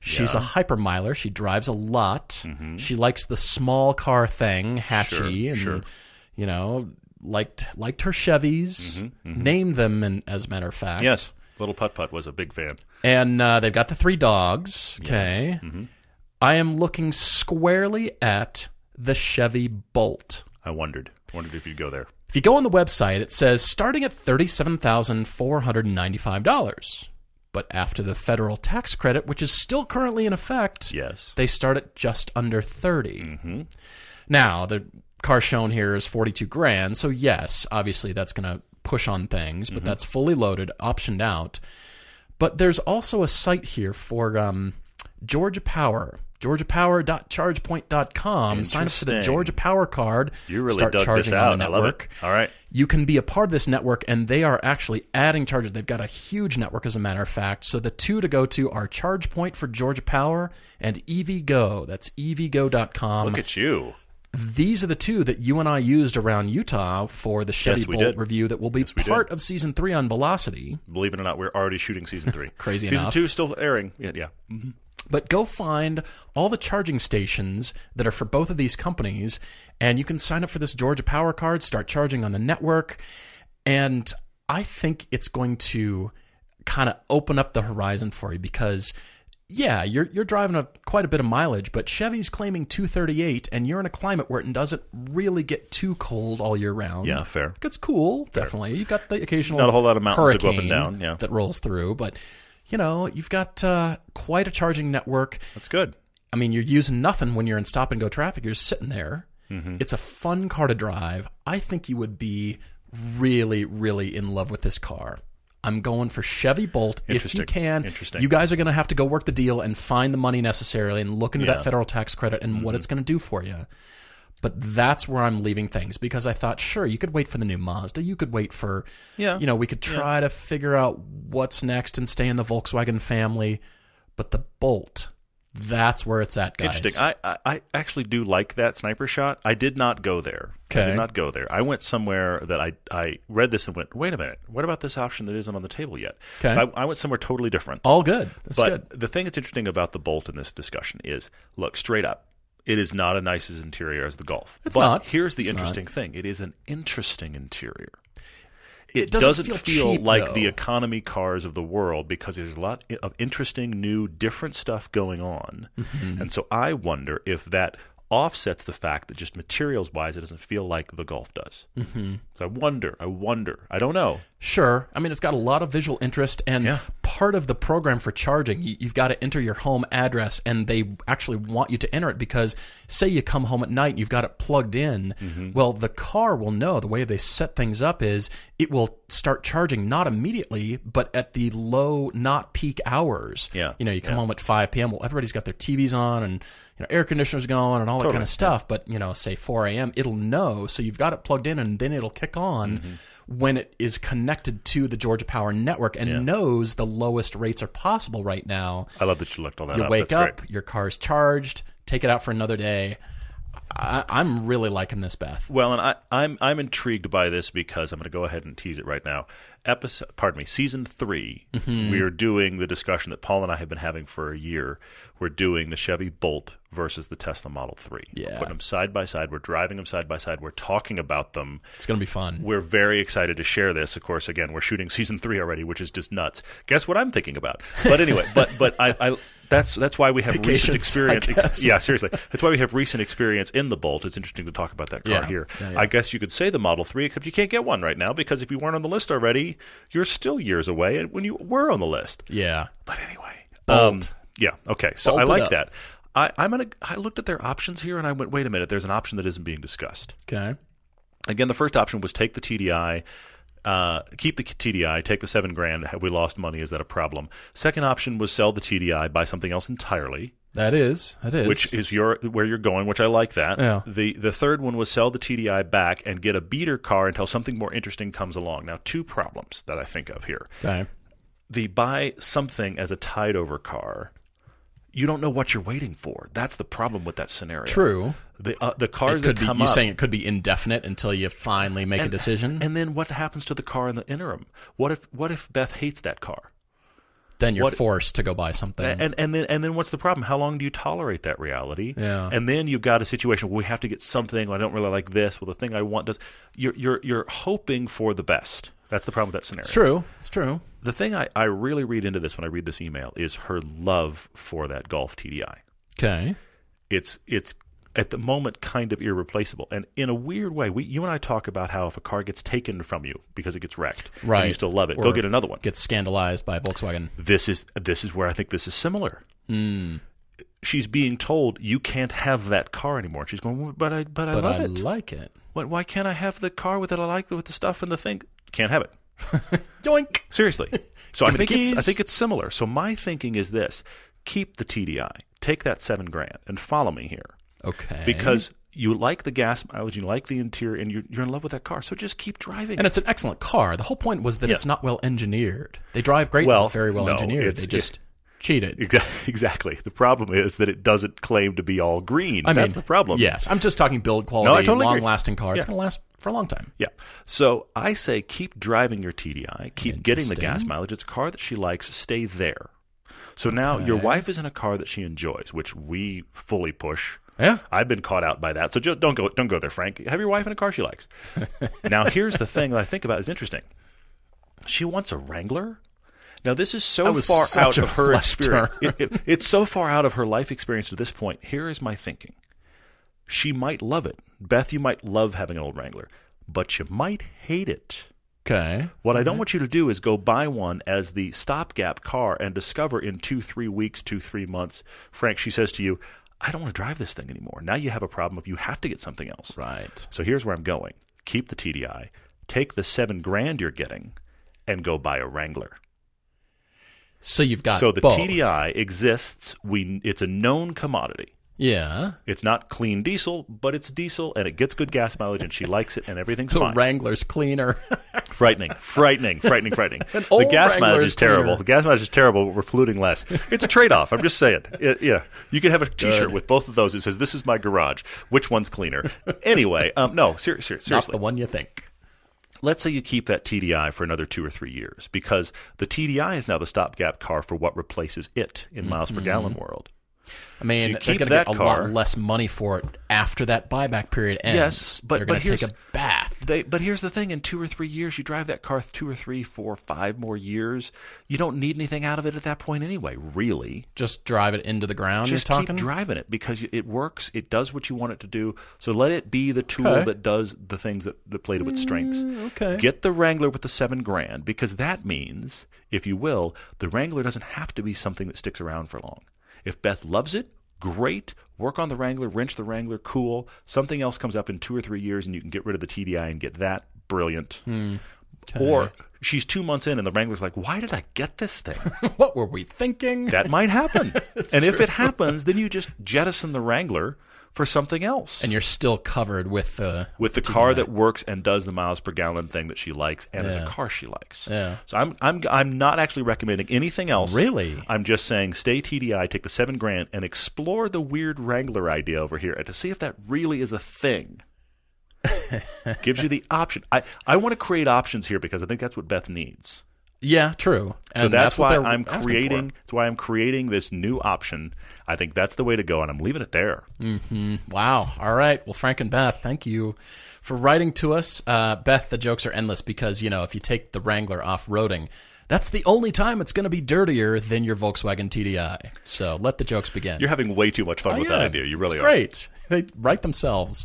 She's a hypermiler. She drives a lot. She likes the small car thing, hatchy, Mm-hmm. Sure, and sure. you know, liked liked her Chevys. Named them, and as a matter of fact, Mm-hmm, Yes. Little Putt Putt was a big fan. And uh, they've got the three dogs. Okay. Mm-hmm. I am looking squarely at the Chevy Bolt. I wondered. Wondered if you'd go there. If you go on the website, it says starting at $37,495. But after the federal tax credit, which is still currently in effect, Yes. they start at just under 30. Now, the car shown here is 42 grand, so yes, obviously that's going to push on things, but that's fully loaded, optioned out. But there's also a site here for um, Georgia Power. GeorgiaPower.ChargePoint.com. Sign up for the Georgia Power card. You really start dug this out. on the I love it. network. All right. You can be a part of this network, and they are actually adding charges. They've got a huge network, as a matter of fact. So the two to go to are ChargePoint for Georgia Power and EVgo. That's EVgo.com. Look at you. These are the two that you and I used around Utah for the Chevy Yes, Bolt did. review that will be did. part of season three on Velocity. Believe it or not, we're already shooting season three. Crazy Season enough. two is still airing. Yeah, yeah. Mm-hmm. But go find all the charging stations that are for both of these companies, and you can sign up for this Georgia Power card, start charging on the network. And I think it's going to kind of open up the horizon for you because, yeah, you're, you're driving a, quite a bit of mileage, but Chevy's claiming 238, and you're in a climate where it doesn't really get too cold all year round. Yeah, fair. It gets cool, definitely. You've got the occasional Not a whole lot of mountains to go up and down, yeah. that rolls through, but you know you've got uh, quite a charging network. That's good. I mean, you're using nothing when you're in stop and go traffic. You're just sitting there. Mm-hmm. It's a fun car to drive. I think you would be really, really in love with this car. I'm going for Chevy Bolt if you can. Interesting. You guys are going to have to go work the deal and find the money necessarily and look into Yeah. Mm-hmm. that federal tax credit and what it's going to do for you. But that's where I'm leaving things because I thought, sure, you could wait for the new Mazda. You could wait for, Yeah. you know, we could try to figure out what's next and stay in the Volkswagen family. But the Bolt, that's where it's at, guys. Interesting. I, I, I actually do like that sniper shot. I did not go there. I Okay. did not go there. I went somewhere that I, I read this and went, wait a minute. What about this option that isn't on the table yet? Okay. I, I went somewhere totally different. All good. That's but good. the thing that's interesting about the Bolt in this discussion is, look, straight up, it is not as nice as interior as the Golf. It's but not. Here's the It's interesting thing: it is an interesting interior. It, doesn't doesn't, feel feel, cheap, like though. the economy cars of the world because there's a lot of interesting, new, different stuff going on. Mm-hmm. And so I wonder if that offsets the fact that just materials wise, it doesn't feel like the Golf does. Mm-hmm. So I wonder, I wonder, I don't know. Sure. I mean, it's got a lot of visual interest, and Yeah. part of the program for charging, you, you've got to enter your home address, and they actually want you to enter it because, say, you come home at night and you've got it plugged in. Mm-hmm. Well, the car will know. The way they set things up is it will start charging not immediately, but at the low, not peak hours. Yeah. You know, you come Yeah. home at 5 p.m. Well, everybody's got their TVs on and you know air conditioners going and all that Totally, kind of stuff. But you know, say 4 a.m., it'll know. So you've got it plugged in, and then it'll kick on Mm-hmm. when it is connected to the Georgia Power network and knows the lowest rates are possible right now. I love that you looked all that You up. wake That's up, great. your car's charged, take it out for another day. I, I'm really liking this, Beth. Well, and I, I'm I'm intrigued by this because I'm going to go ahead and tease it right now. Episode, pardon me, season 3 Mm-hmm. we are doing the discussion that Paul and I have been having for a year. We're doing the Chevy Bolt versus the Tesla Model Three. Yeah. We're putting them side by side. We're driving them side by side. We're talking about them. It's going to be fun. We're very excited to share this. Of course, again, we're shooting season three already, which is just nuts. Guess what I'm thinking about? But anyway, but but I, I that's that's why we have recent experience. Yeah, seriously, that's why we have recent experience in the Bolt. It's interesting to talk about that car Yeah. here. Yeah, yeah. I guess you could say the Model Three, except you can't get one right now because if you weren't on the list already, you're still years away when you were on the list. Yeah. But anyway, Bolt. um, yeah, okay. So Bolt I like that. I, I'm gonna. I looked at their options here and I went, wait a minute. There's an option that isn't being discussed Okay. again, the first option was take the TDI Uh, keep the TDI, take the seven grand. Have we lost money? Is that a problem? Second option was sell the TDI, buy something else entirely, That is. That is. which is your where you're going, which I like that. Yeah. The the third one was sell the TDI back and get a beater car until something more interesting comes along. Now, two problems that I think of here. okay. The buy something as a tied over car. You don't know what you're waiting for. That's the problem with that scenario. True. The uh, the cars that be. come You up, saying it could be indefinite until you finally make a decision. And then what happens to the car in the interim? What if what if Beth hates that car? then you're what- forced to go buy something. And and then and then what's the problem? How long do you tolerate that reality? Yeah. And then you've got a situation where we have to get something. I don't really like this. Well, the thing I want does. You're you're you're hoping for the best. That's the problem with that scenario. it's true. It's true. The thing I, I really read into this when I read this email is her love for that Golf TDI. Okay. It's it's at the moment kind of irreplaceable. And in a weird way, we you and I talk about how if a car gets taken from you because it gets wrecked, and Right. you still love it, Or go get another one. Gets scandalized by Volkswagen. this is this is where I think this is similar. Hmm. She's being told you can't have that car anymore. She's going, but I but I But love I it. like it. Why, why can't I have the car with it? I like with the stuff and the thing. Can't have it. Yoink. Seriously. So I think it's I think it's similar. So my thinking is this: keep the TDI, take that seven grand, and follow me here Okay. because you like the gas mileage, you like the interior, and you're, you're in love with that car. So just keep driving. and it's an excellent car. The whole point was that Yeah. it's not well engineered. They drive great, Well, very well no, engineered. it's- They just cheated. Exa- exactly. The problem is that it doesn't claim to be all green. I mean, That's the problem. Yes, I'm just talking build quality, No, totally agree. long-lasting car. It's going to last for a long time. Yeah. So I say keep driving your TDI, keep getting the gas mileage. It's a car that she likes. Stay there. So now your wife is in a car that she enjoys, which we fully push. Yeah. I've been caught out by that. So just don't go don't go there, Frank. Have your wife in a car she likes. now here's the thing that I think about is interesting. She wants a Wrangler. Now this is so far out of her experience. It- it- it's so far out of her life experience to this point. Here is my thinking. She might love it. Beth, you might love having an old Wrangler, but you might hate it. Okay. What I don't want you to do is go buy one as the stopgap car and discover in two, three weeks, two, three months, Frank, she says to you, I don't want to drive this thing anymore. Now you have a problem if you have to get something else. Right. So here's where I'm going. Keep the TDI, take the seven grand you're getting, and go buy a Wrangler. So you've got so the both. TDI exists. We it's a known commodity. Yeah. It's not clean diesel, but it's diesel and it gets good gas mileage and she likes it and everything's The fine. Wrangler's cleaner. Frightening, frightening, frightening, frightening. the gas Wrangler mileage is terrible. cleaner. The gas mileage is terrible, but we're polluting less. It's a trade off. I'm just saying. It- yeah. You can have a t shirt with both of those. It says, This is my garage. Which one's cleaner? anyway, um, no, ser- ser- Not seriously. the one you think. Let's say you keep that TDI for another two or three years because the TDI is now the stopgap car for what replaces it in miles per gallon world. I mean, you they're going to get a car- lot less money for it after that buyback period ends. Yes, but- they're going to take a bath. They, but here's the thing: in two or three years, you drive that car two or three, four, five more years. You don't need anything out of it at that point anyway. Really, Just drive it into the ground. just keep talking. driving it because it works. It does what you want it to do. So let it be the tool Okay. that does the things that, that play to its strengths. Mm, okay. Get the Wrangler with the seven grand because that means, if you will, the Wrangler doesn't have to be something that sticks around for long. If Beth loves it, great. Work on the Wrangler, wrench the Wrangler, cool. Something else comes up in two or three years and you can get rid of the TDI and get that, brilliant. Hmm. Or she's two months in and the Wrangler's like, why did I get this thing? what were we thinking? That might happen. and if it happens, then you just jettison the Wrangler for something else. and you're still covered with the with the car that works and does the miles per gallon thing that she likes and is a car she likes. Yeah. So I'm I'm I'm not actually recommending anything else. Really? I'm just saying stay TDI, take the seven grand, and explore the weird Wrangler idea over here and to see if that really is a thing. Gives you the option. I, I want to create options here because I think that's what Beth needs. Yeah, true. So And that's, why I'm creating. That's why I'm creating this new option. I think that's the way to go, and I'm leaving it there. Wow. All right. Well, Frank and Beth, thank you for writing to us. Uh, Beth, the jokes are endless because, you know, if you take the Wrangler off roading, that's the only time it's going to be dirtier than your Volkswagen TDI. So let the jokes begin. You're having way too much fun with yeah. that idea. You really It's are. Great. They write themselves.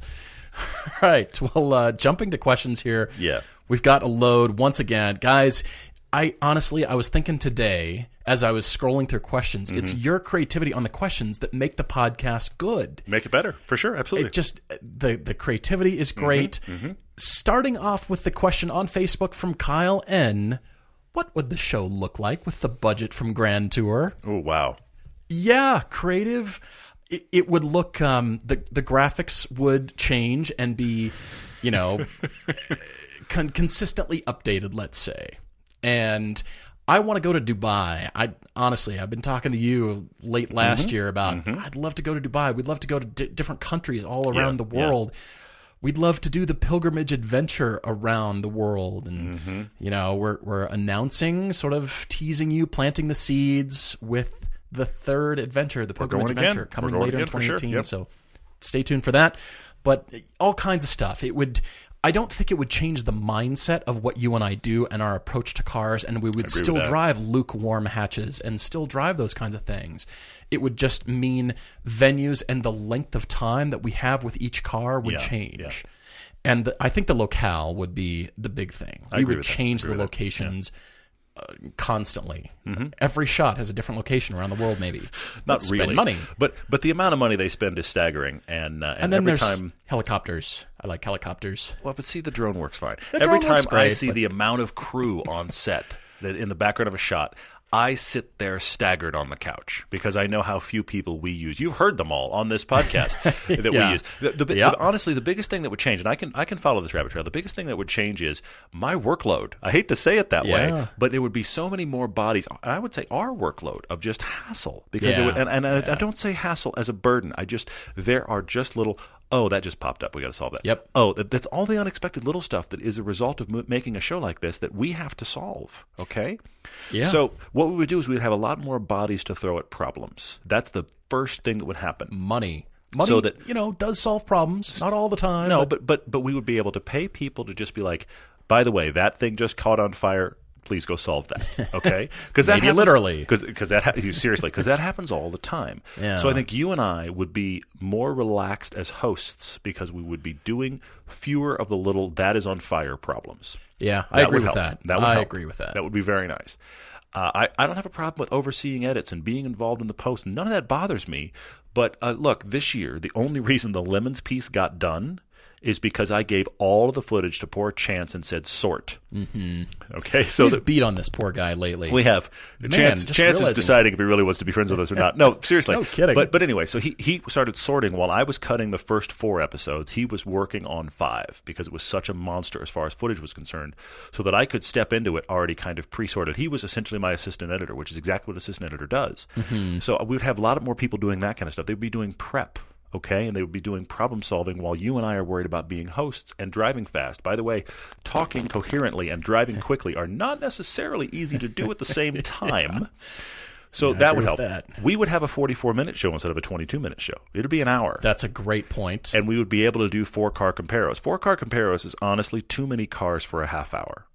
All right. Well, uh, jumping to questions here. Yeah. We've got a load once again. Guys, I honestly, I was thinking today as I was scrolling through questions, it's Mm-hmm. your creativity on the questions that make the podcast good. Make it better for sure. Absolutely. It just the the creativity is Mm-hmm. great. Starting off with the question on Facebook from Kyle N. What would the show look like with the budget from Grand Tour? oh wow. Yeah, creative. It, it would look um, the the graphics would change and be, you know, con- consistently updated. Let's say, and I want to go to Dubai. I honestly, I've been talking to you late last year about I'd love to go to Dubai. We'd love to go to di- different countries all around Yeah, the yeah. world. We'd love to do the pilgrimage adventure around the world, and Mm-hmm. you know, we're we're announcing, sort of teasing you, planting the seeds with the third adventure, the pilgrimage going again. adventure, coming later in again for sure. 2018. Yep. So stay tuned for that. But all kinds of stuff. It would. I don't think it would change the mindset of what you and I do and our approach to cars, and we would still drive lukewarm hatches and still drive those kinds of things. It would just mean venues and the length of time that we have with each car would Yeah, change. yeah. And the, I think the locale would be the big thing. we agree would change the locations uh, constantly. Every shot has a different location around the world. Maybe Not Let's really. money. But but the amount of money they spend is staggering, and uh, and, And then every there's time. helicopters. I like helicopters. Well, but see, the drone works fine. The every time works I see but- the amount of crew on set that in the background of a shot. I sit there staggered on the couch because I know how few people we use. You've heard them all on this podcast that Yeah. we use. The, the, Yeah. the- honestly, the biggest thing that would change, and I can I can follow this rabbit trail. The biggest thing that would change is my workload. I hate to say it that way, but there would be so many more bodies. And I would say our workload of just hassle because it would, and, and I, I don't say hassle as a burden. I just there are just little. Oh, that just popped up. We got to solve that. Yep. Oh, that, that's all the unexpected little stuff that is a result of mo- making a show like this that we have to solve. Okay. Yeah. So what we would do is we'd have a lot more bodies to throw at problems. That's the first thing that would happen. money. Money, So that- you know, does solve problems. Not all the time. No, but but but we would be able to pay people to just be like, by the way, that thing just caught on fire. Please go solve that. Okay, because that happens, literally. because that ha- seriously because that happens all the time. Yeah. So I think you and I would be more relaxed as hosts because we would be doing fewer of the little that is on fire problems. yeah, I That agree with help. that. That would I help. agree with that. That would be very nice. Uh, I, I don't have a problem with overseeing edits and being involved in the post. None of that bothers me. But uh, look, this year, the only reason the Lemons piece got done is because I gave all of the footage to poor Chance and said sort. Mm-hmm. Okay, so We've the, beat on this poor guy lately. we have Chance. just Chance is deciding if he really wants to be friends with us or not. No, seriously. No kidding. But but anyway, so he he started sorting while I was cutting the first four episodes. He was working on five because it was such a monster as far as footage was concerned, so that I could step into it already kind of pre-sorted. He was essentially my assistant editor, which is exactly what assistant editor does. Mm-hmm. So we would have a lot more people doing that kind of stuff. They'd be doing prep. Okay, and they would be doing problem solving while you and I are worried about being hosts and driving fast. By the way, talking coherently and driving quickly are not necessarily easy to do at the same time. So that would help. that. We would have a 44 minute show instead of a 22 minute show. It'd be an hour. That's a great point. and we would be able to do four car comparos. Four car comparos is honestly too many cars for a half hour.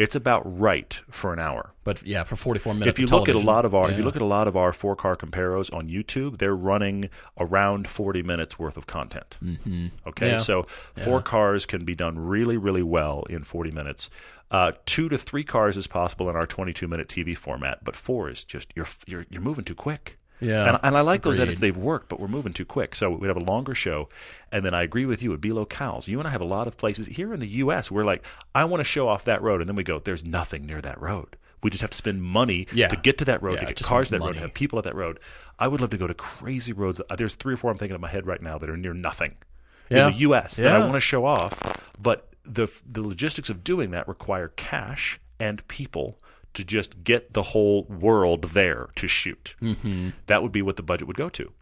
It's about right for an hour. but yeah, for 44 minutes. If you look at a lot of our if you look at a lot of our four car comparos on YouTube, they're running around 40 minutes worth of content. Mm-hmm. Okay, Yeah. so four cars can be done really really well in 40 minutes. Uh, two to three cars is possible in our 22 minute TV format, but four is just you're you're you're moving too quick. Yeah, and, and I like those edits; they've worked, but we're moving too quick. So we'd have a longer show, and then I agree with you. It'd be locales. You and I have a lot of places here in the U.S. We're like, I want to show off that road, and then we go, there's nothing near that road. We just have to spend money Yeah. to get to that road, Yeah, to get cars to that road, to have people at that road. I would love to go to crazy roads. Uh, There's three or four I'm thinking in my head right now that are near nothing Yeah. in the U.S. that I want to show off. But the the logistics of doing that require cash and people to just get the whole world there to shoot. Mm-hmm. That would be what the budget would go to.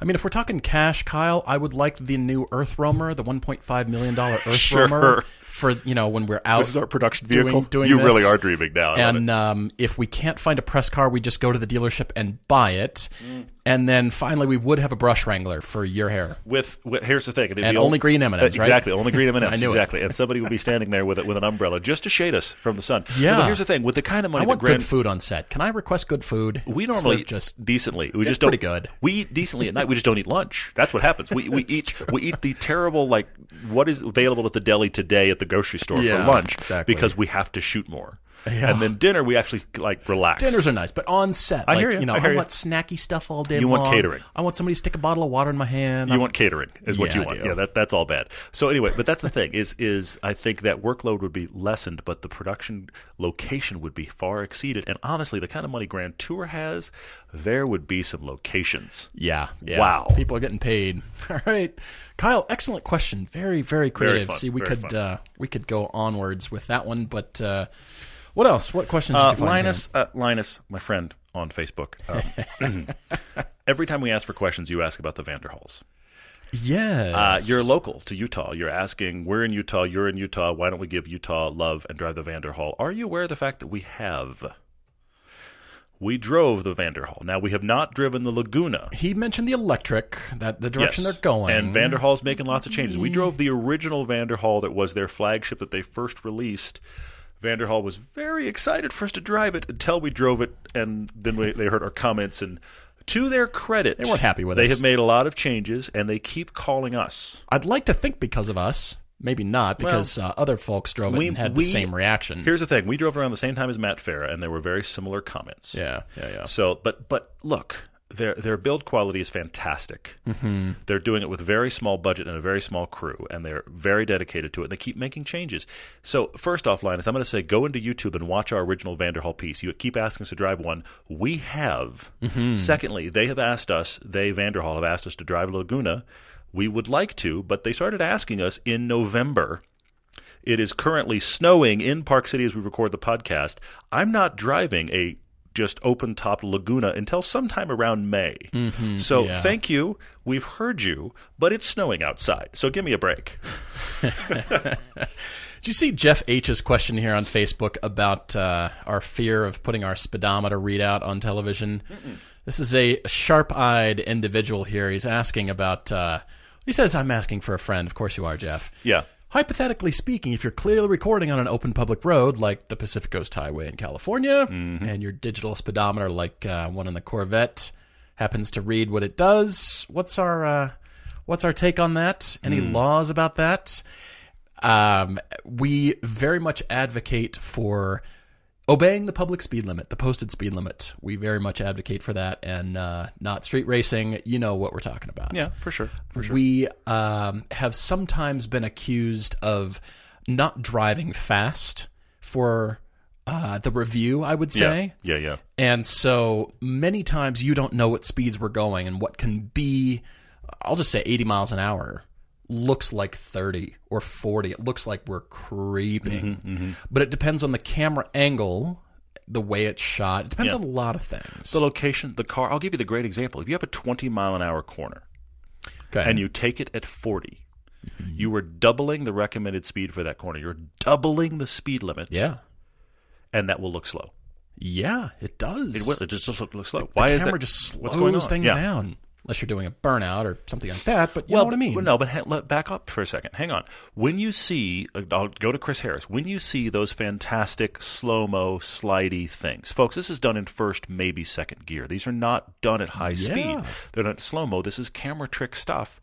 I mean, if we're talking cash, Kyle, I would like the new Earth Roamer, the 1.5 million dollar Earth Sure. Roamer, for you know when we're out. This is our production vehicle. doing you this. really are dreaming now. And um, if we can't find a press car, we just go to the dealership and buy it. Mm. And then finally, we would have a brush wrangler for your hair. with, with here's the thing, And be only green M&Ms, Uh, right? Exactly, only green M and I M's. knew it. Exactly, and somebody would be standing there with it with an umbrella just to shade us from the sun. Yeah. But here's the thing: with the kind of money I want Grand, good food on set. Can I request good food? we normally of just decently. We It's just don't, pretty good. We eat decently at night. We just don't eat lunch. That's what happens. We we eat we eat the terrible like what is available at the deli today at the grocery store Yeah, for lunch exactly. because we have to shoot more. And then dinner we actually like relax. Dinners are nice, but on set, I like, hear you, you know, I I, hear you. want snacky stuff all day You long. want catering. I want somebody to stick a bottle of water in my hand. You want catering is what Yeah, you want. Yeah, that that's all bad. So anyway, but that's the thing is is I think that workload would be lessened, but the production location would be far exceeded. And honestly, the kind of money Grand Tour has, there would be some locations. Yeah, yeah. Wow. People are getting paid. All right, Kyle. Excellent question. Very, very creative. fun, See, we very could uh, we could go onwards with that one, but uh, what else? What questions Uh? Linus, uh, Linus, my friend on Facebook. Um, every time we ask for questions, you ask about the Vanderhalls. Yes. Uh, you're local to Utah. You're asking, we're in Utah, you're in Utah. Why don't we give Utah love and drive the Vanderhall? Are you aware of the fact that we have? We drove the Vanderhall. Now we have not driven the Laguna. He mentioned the electric, that the direction Yes. they're going. And Vanderhall's making lots of changes. We drove the original Vanderhall that was their flagship that they first released. Vanderhall was very excited for us to drive it until we drove it, and then we, they heard our comments. And to their credit, They weren't happy with They us. have made a lot of changes, and they keep calling us. I'd like to think because of us, maybe not, because uh, other folks drove it We- and had we- the same reaction. Here's the thing: we drove around the same time as Matt Farah, and there were very similar comments. yeah, yeah, yeah. So, but but look, their their build quality is fantastic. Mm-hmm. They're doing it with a very small budget and a very small crew, and they're very dedicated to it. And they keep making changes. So, first off, Linus, I'm going to say go into YouTube and watch our original Vanderhall piece. You keep asking us to drive one. We have. Secondly, they have asked us. They Vanderhall have asked us to drive Laguna. We would like to, but they started asking us in November. It is currently snowing in Park City as we record the podcast. I'm not driving a just open topped Laguna until sometime around May. so yeah. thank you. We've heard you, but it's snowing outside. So give me a break. Did you see Jeff H's question here on Facebook about uh, our fear of putting our speedometer readout on television? This is a sharp-eyed individual here. He's asking about. Uh, he says, "I'm asking for a friend." Of course, you are, Jeff. Yeah. Hypothetically speaking, if you're clearly recording on an open public road like the Pacific Coast Highway in California, and your digital speedometer, like uh, one in the Corvette, happens to read what it does, what's our uh, what's our take on that? Any laws about that? Um, we very much advocate for obeying the public speed limit, the posted speed limit. We very much advocate for that, and uh, not street racing. You know what we're talking about. Yeah, for sure. For sure. We um, have sometimes been accused of not driving fast for uh, the review, I would say. yeah. say. Yeah, yeah. And so many times you don't know what speeds we're going and what can be, I'll just say 80 miles an hour looks like 30 or 40. It looks like we're creeping. Mm-hmm, mm-hmm. But it depends on the camera angle, the way it's shot. It depends Yeah. on a lot of things. The location, the car. I'll give you the great example. If you have a 20 mile an hour corner okay. and you take it at 40, mm-hmm. you are doubling the recommended speed for that corner. You're doubling the speed limit. yeah. And that will look slow. Yeah, it does. It will. It just looks look slow. the Why is camera that? just slows What's going on? things Yeah. down. Unless you're doing a burnout or something like that, but you well, know what I mean. Well, no, but ha- let, back up for a second. Hang on. When you see, uh, I'll go to Chris Harris. When you see those fantastic slow mo, slidey things, folks, this is done in first, maybe second gear. These are not done at high speed. They're not slow mo. This is camera trick stuff.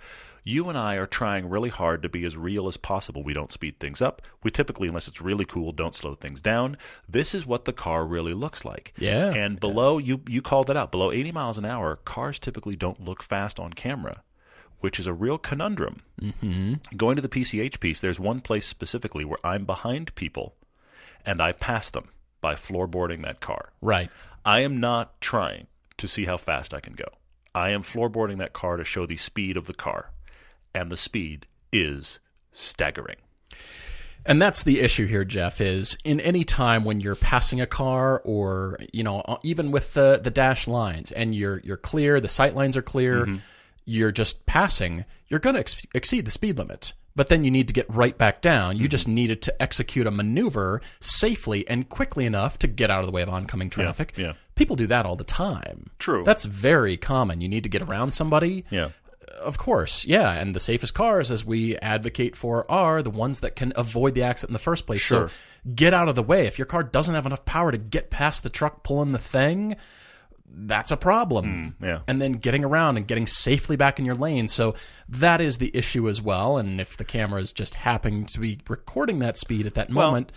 You and I are trying really hard to be as real as possible. We don't speed things up. We typically, unless it's really cool, don't slow things down. This is what the car really looks like. Yeah. And below, you you called it out. Below 80 miles an hour, cars typically don't look fast on camera which is a real conundrum. Mm-hmm. Going to the PCH piece, there's one place specifically where I'm behind people and I pass them by floorboarding that car. right. I am not trying to see how fast I can go. I am floorboarding that car to show the speed of the car. And the speed is staggering. And that's the issue here, Jeff, is in any time when you're passing a car or, you know, uh, even with the, the dash lines and you're, you're clear, the sight lines are clear, you're just passing, you're going to ex- exceed the speed limit. But then you need to get right back down. You just needed to execute a maneuver safely and quickly enough to get out of the way of oncoming traffic. yeah. People do that all the time. True. That's very common. You need to get around somebody. Yeah. Of course, yeah, and the safest cars, as we advocate for, are the ones that can avoid the accident in the first place. Sure. So get out of the way. If your car doesn't have enough power to get past the truck pulling the thing, that's a problem. Mm, yeah. And then getting around and getting safely back in your lane. So that is the issue as well. And if the camera is just happening to be recording that speed at that Well, moment,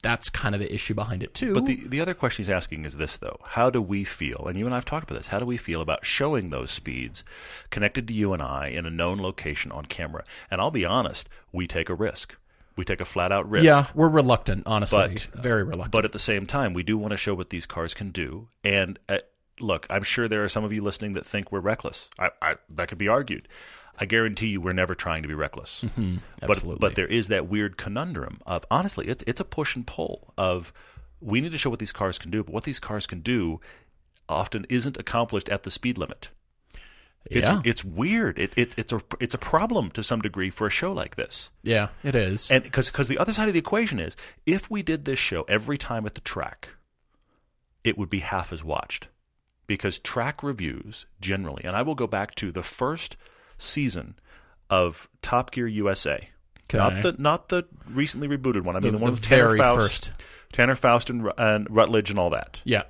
that's kind of the issue behind it too. But the, the other question he's asking is this, though. How do we feel? And you and I have talked about this. How do we feel about showing those speeds connected to you and I in a known location on camera? And I'll be honest, we take a risk. We take a flat out risk. yeah, we're reluctant, honestly, But- very reluctant. But at the same time, we do want to show what these cars can do. And uh, look, I'm sure there are some of you listening that think we're reckless. I, I, that could be argued. I guarantee you, we're never trying to be reckless. But Mm-hmm. absolutely. but there is that weird conundrum of honestly, it's it's a push and pull of we need to show what these cars can do, but what these cars can do often isn't accomplished at the speed limit. It's yeah, it's weird. It, it it's a it's a problem to some degree for a show like this. yeah, it is. And because the other side of the equation is if we did this show every time at the track, it would be half as watched. Because track reviews generally, and I will go back to the first season of Top Gear USA. Okay. Not the not the recently rebooted one. I mean The- the, one the with Tanner Faust, first. Tanner Faust and, and Rutledge and all that. yeah,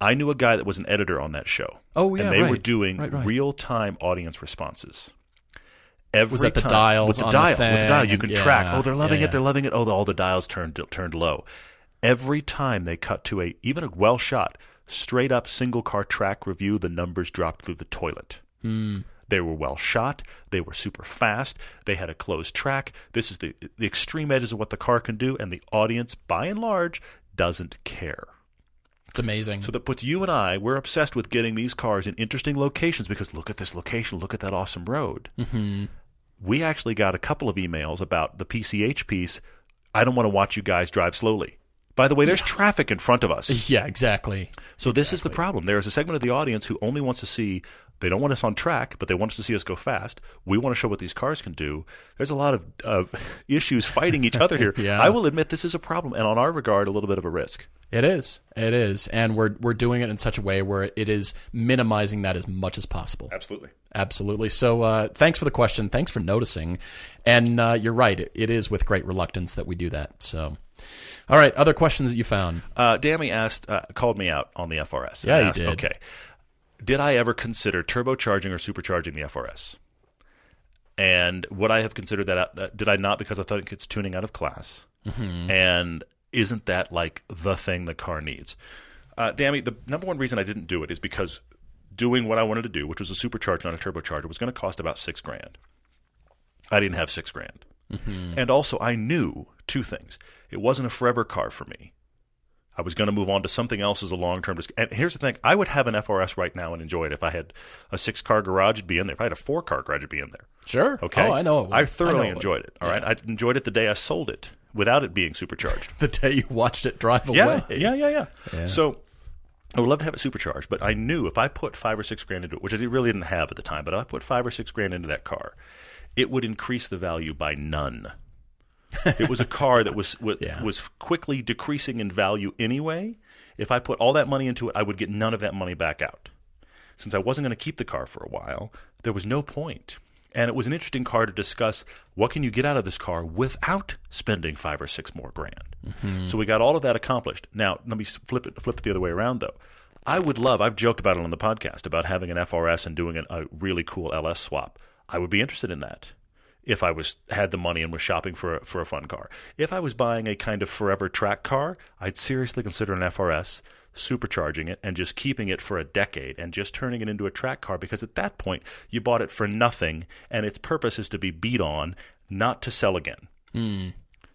I knew a guy that was an editor on that show. Oh, yeah, and they were doing Right, right. real time audience responses. Every Was that the time, dials with the on the dial, with the dial, you can yeah, track. Oh, they're loving yeah, it. They're loving it. Oh, the, all the dials turned turned low. Every time they cut to a even a well shot straight up single car track review, the numbers dropped through the toilet. Hmm. They were well shot. They were super fast. They had a closed track. This is the the extreme edges of what the car can do, and the audience, by and large, doesn't care. it's amazing. So that puts you and I, we're obsessed with getting these cars in interesting locations because look at this location, look at that awesome road. Mm-hmm. We actually got a couple of emails about the PCH piece. I don't want to watch you guys drive slowly. By the way, there's traffic in front of us. yeah, exactly. So this is the problem. There is a segment of the audience who only wants to see. They don't want us on track, but they want us to see us go fast. We want to show what these cars can do. There's a lot of, of issues fighting each other here. Yeah. I will admit this is a problem, and on our regard, a little bit of a risk. It is. It is, and we're we're doing it in such a way where it is minimizing that as much as possible. Absolutely. Absolutely. So, uh, thanks for the question. Thanks for noticing. And uh, you're right. It, it is with great reluctance that we do that. So, all right. Other questions that you found? Uh, Dammy asked, uh, called me out on the FRS. Yeah, and he did. Okay, did I ever consider turbocharging or supercharging the FRS? And would I have considered that? Out, uh, did I not? Because I thought it's tuning out of class. Mm-hmm. And isn't that like the thing the car needs? Uh, Dammy, the number one reason I didn't do it is because doing what I wanted to do, which was a supercharger, not a turbocharger, was going to cost about six grand. I didn't have six grand. Mm-hmm. And also, I knew two things. It wasn't a forever car for me. I was going to move on to something else as a long term. And here's the thing I would have an FRS right now and enjoy it. If I had a six car garage, it'd be in there. If I had a four car garage, it'd be in there. Sure. Oh, okay. Oh, I know. It would. I thoroughly know it would. enjoyed it. All right. Yeah. I enjoyed it the day I sold it without it being supercharged. The day you watched it drive yeah, away. yeah, yeah, yeah. So I would love to have it supercharged, but I knew if I put five or six grand into it, which I really didn't have at the time, but if I put five or six grand into that car, it would increase the value by none. It was a car that was was, Yeah. was quickly decreasing in value anyway. If I put all that money into it, I would get none of that money back out. Since I wasn't going to keep the car for a while, there was no point. And it was an interesting car to discuss what can you get out of this car without spending five or six more grand. Mm-hmm. So we got all of that accomplished. Now let me flip it flip it the other way around though. I would love. I've joked about it on the podcast about having an FRS and doing a, a really cool LS swap. I would be interested in that if I was had the money and was shopping for a, for a fun car. If I was buying a kind of forever track car, I'd seriously consider an FRS, supercharging it and just keeping it for a decade and just turning it into a track car because at that point you bought it for nothing and its purpose is to be beat on, not to sell again. Hmm.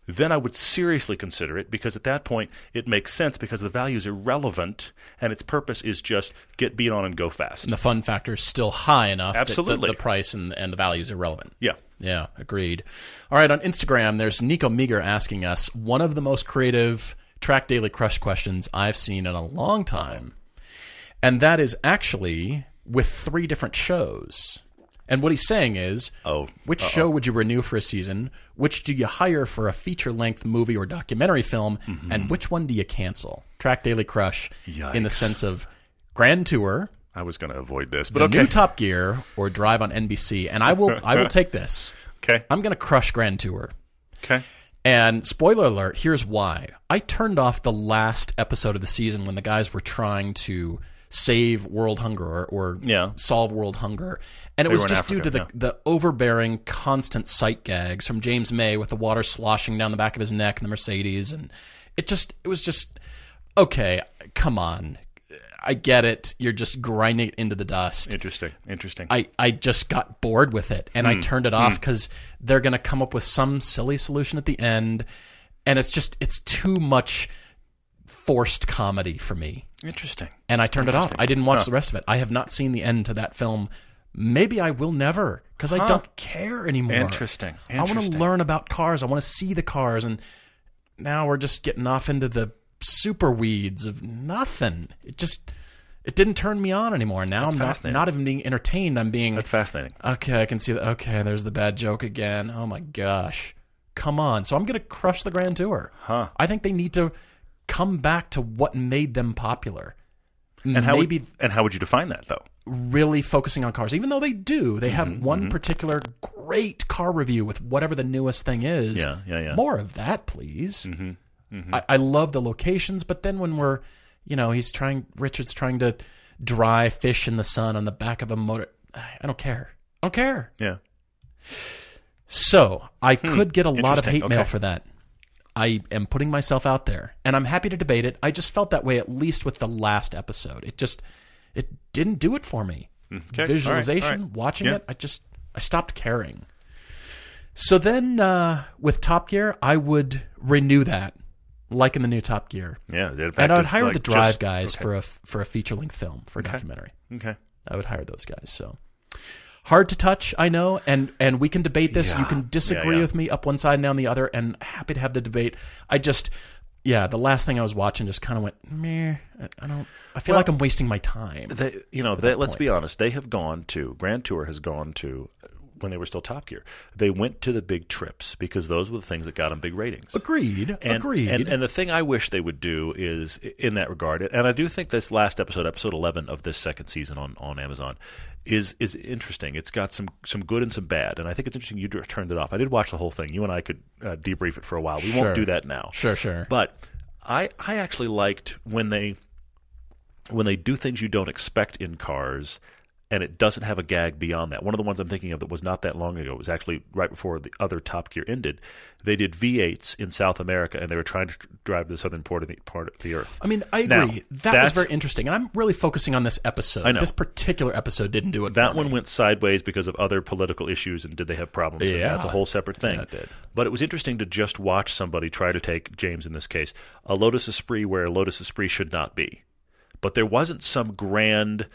Then I would seriously consider it because at that point it makes sense because the value is irrelevant and its purpose is just get beat on and go fast. And the fun factor is still high enough that the- Absolutely. the, price and, and the value is irrelevant. Yeah. Yeah, agreed. All right, on Instagram, there's Nico Meager asking us one of the most creative Track Daily Crush questions I've seen in a long time. And that is actually with three different shows. And what he's saying is, Oh, which show would you renew for a season? Which do you hire for a feature length movie or documentary film? And which one do you cancel? Track Daily Crush in the Mm-hmm. Sense of Grand Tour, I was going to avoid this, but okay. new Top Gear, or Drive on NBC. And I will I will take this. okay. I'm going to crush Grand Tour. Okay. And spoiler alert, here's why. I turned off the last episode of the season when the guys were trying to save world hunger or, or Yeah. solve world hunger. And it They was just due to Africa, the, the overbearing, constant sight gags from James May with the water sloshing down the back of his neck in the Mercedes. And it just it was just okay. Come on, I get it. You're just grinding it into the dust. Interesting. Interesting. I, I just got bored with it and I hmm. turned it off hmm. because they're going to come up with some silly solution at the end. And it's just, it's too much forced comedy for me. Interesting. And I turned it off. I didn't watch the rest of it. I have not seen the end to that film. Maybe I will never because I don't care anymore. Interesting. I want to learn about cars. I want to see the cars. And now we're just getting off into the super weeds of nothing. It just, it didn't turn me on anymore. Now I'm not, fascinating. not even being entertained. I'm being That's fascinating. Okay, I can see that. Okay, there's the bad joke again. Oh my gosh. Come on. So I'm going to crush the Grand Tour. Huh. I think they need to come back to what made them popular. And how Maybe would, and how would you define that though? really focusing on cars, even though they do. They Mm-hmm, have one particular great car review with whatever the newest thing is. Yeah, yeah, yeah. More of that, please. Mm-hmm, I, I love the locations, but then when we're, you know, he's trying, Richard's trying to dry fish in the sun on the back of a motor. I don't care. I don't care. Yeah. So I could get a lot of Hmm. Hate mail for that. I am putting myself out there, and I'm happy to debate it. I just felt that way at least with the last episode. It just it didn't do it for me. Okay. Visualization, all right. watching Yeah. it, I just I stopped caring. So then uh, with Top Gear, I would renew that, like in the new Top Gear, Yeah. And I would hire like the Drive just- guys okay. for a for a feature length film for a documentary. Okay. I would hire those guys. So hard to touch, I know, and and we can debate this. You can disagree Yeah, yeah. with me up one side and down the other, and happy to have the debate. I just, yeah, the last thing I was watching just kind of went meh. I- I don't. I feel Well, like I'm wasting my time. They, you know, they, let's point. be honest. They have gone to Grand Tour has gone to when they were still Top Gear. They went to the big trips because those were the things that got them big ratings. Agreed. And, agreed. And, and the thing I wish they would do is in that regard, and I do think this last episode, episode eleven of this second season on, on Amazon, is is interesting. It's got some some good and some bad, and I think it's interesting you turned it off. I did watch the whole thing. You and I could uh, debrief it for a while. We Sure. won't do that now. Sure, sure. But I I actually liked when they when they do things you don't expect in cars and it doesn't have a gag beyond that. One of the ones I'm thinking of that was not that long ago it was actually right before the other Top Gear ended. They did V8s in South America and they were trying to drive the southern part of the part of the earth. I mean, I agree. Now, that was very interesting, and I'm really focusing on this episode. I know. This particular episode didn't do it. that one me. went sideways because of other political issues and did they have problems? Yeah. that's a whole separate thing. Yeah, it did. But it was interesting to just watch somebody try to take James in this case a Lotus Esprit where a Lotus Esprit should not be. But there wasn't some grand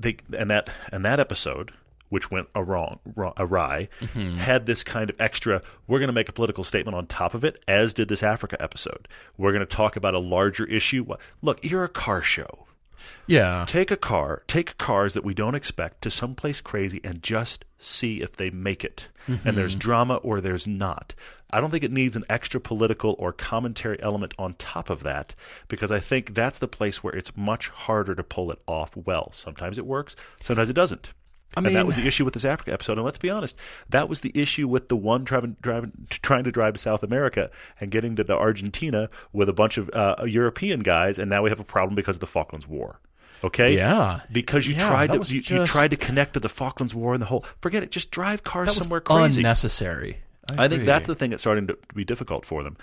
they and that and that episode which went a wrong, wrong awry Mm-hmm. had this kind of extra we're going to make a political statement on top of it as did this Africa episode. We're going to talk about a larger issue. Look, you're a car show Yeah. take a car, take cars that we don't expect to someplace crazy and just see if they make it. And there's mm-hmm. drama or there's not. I don't think it needs an extra political or commentary element on top of that because I think that's the place where it's much harder to pull it off well. Sometimes it works, sometimes it doesn't. I and that was the issue with this Africa episode. And let's be honest, that was the issue with the one driving, driving, trying to drive to South America and getting to the Argentina with a bunch of uh, European guys, and now we have a problem because of the Falklands War. Okay, Yeah. because you Yeah, tried to you, you tried to connect to the Falklands War and the whole. Forget it. Just drive cars That was somewhere crazy. unnecessary. I think that's the thing that's starting to be difficult for them.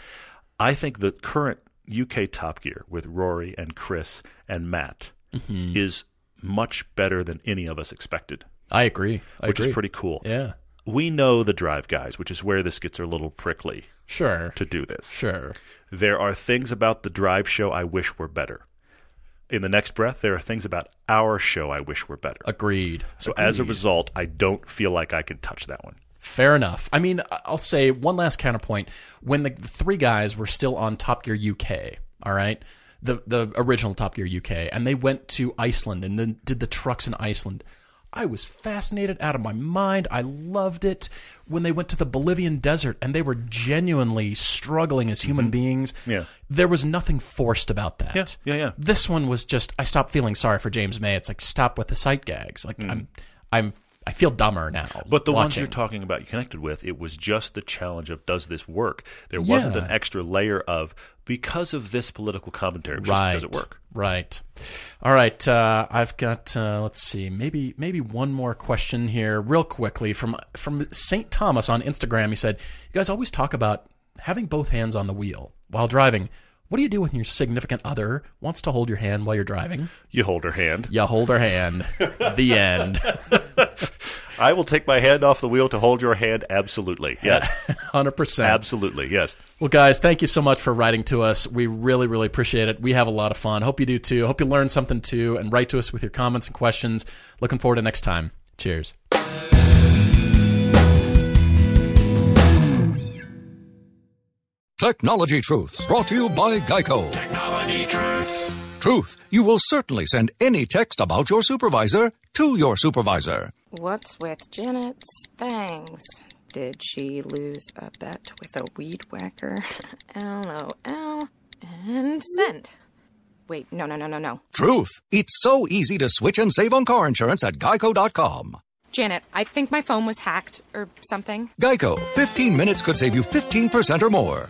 I think the current UK Top Gear with Rory and Chris and Matt Mm-hmm. is much better than any of us expected, I agree. I which agree. is pretty cool. Yeah. We know the drive guys, which is where this gets a little prickly Sure. to do this. Sure. There are things about the drive show I wish were better. In the next breath, there are things about our show I wish were better. Agreed. So as a result, I don't feel like I can touch that one. Fair enough. I mean, I'll say one last counterpoint. When the, the three guys were still on Top Gear UK, all right, the the original Top Gear UK, and they went to Iceland and then did the trucks in Iceland. I was fascinated out of my mind. I loved it when they went to the Bolivian desert and they were genuinely struggling as human beings. Mm-hmm. Yeah. There was nothing forced about that. Yeah, yeah, yeah. This one was just I stopped feeling sorry for James May. It's like stop with the sight gags. Like I'm I'm I feel dumber now. But the ones you're talking about, you connected with, it was just the challenge of does this work? There wasn't an extra layer of because of this political commentary. Just, right. Does it work? Right. All right. Uh, I've got. Uh, let's see. Maybe maybe one more question here, real quickly from from Saint Thomas on Instagram. He said, "You guys always talk about having both hands on the wheel while driving. What do you do when your significant other wants to hold your hand while you're driving? You hold her hand. You hold her hand. the end. I will take my hand off the wheel to hold your hand. Absolutely. Yes. 100%. Absolutely. Yes. Well, guys, thank you so much for writing to us. We really, really appreciate it. We have a lot of fun. Hope you do too. Hope you learned something too. And write to us with your comments and questions. Looking forward to next time. Cheers. Technology Truths, brought to you by Geico. Technology Truths. Truth, you will certainly send any text about your supervisor to your supervisor. What's with Janet's bangs? Did she lose a bet with a weed whacker? LOL. And sent. Wait, no, no, no, no, no. Truth, it's so easy to switch and save on car insurance at geico.com. Janet, I think my phone was hacked or something. Geico, 15 minutes could save you 15% or more.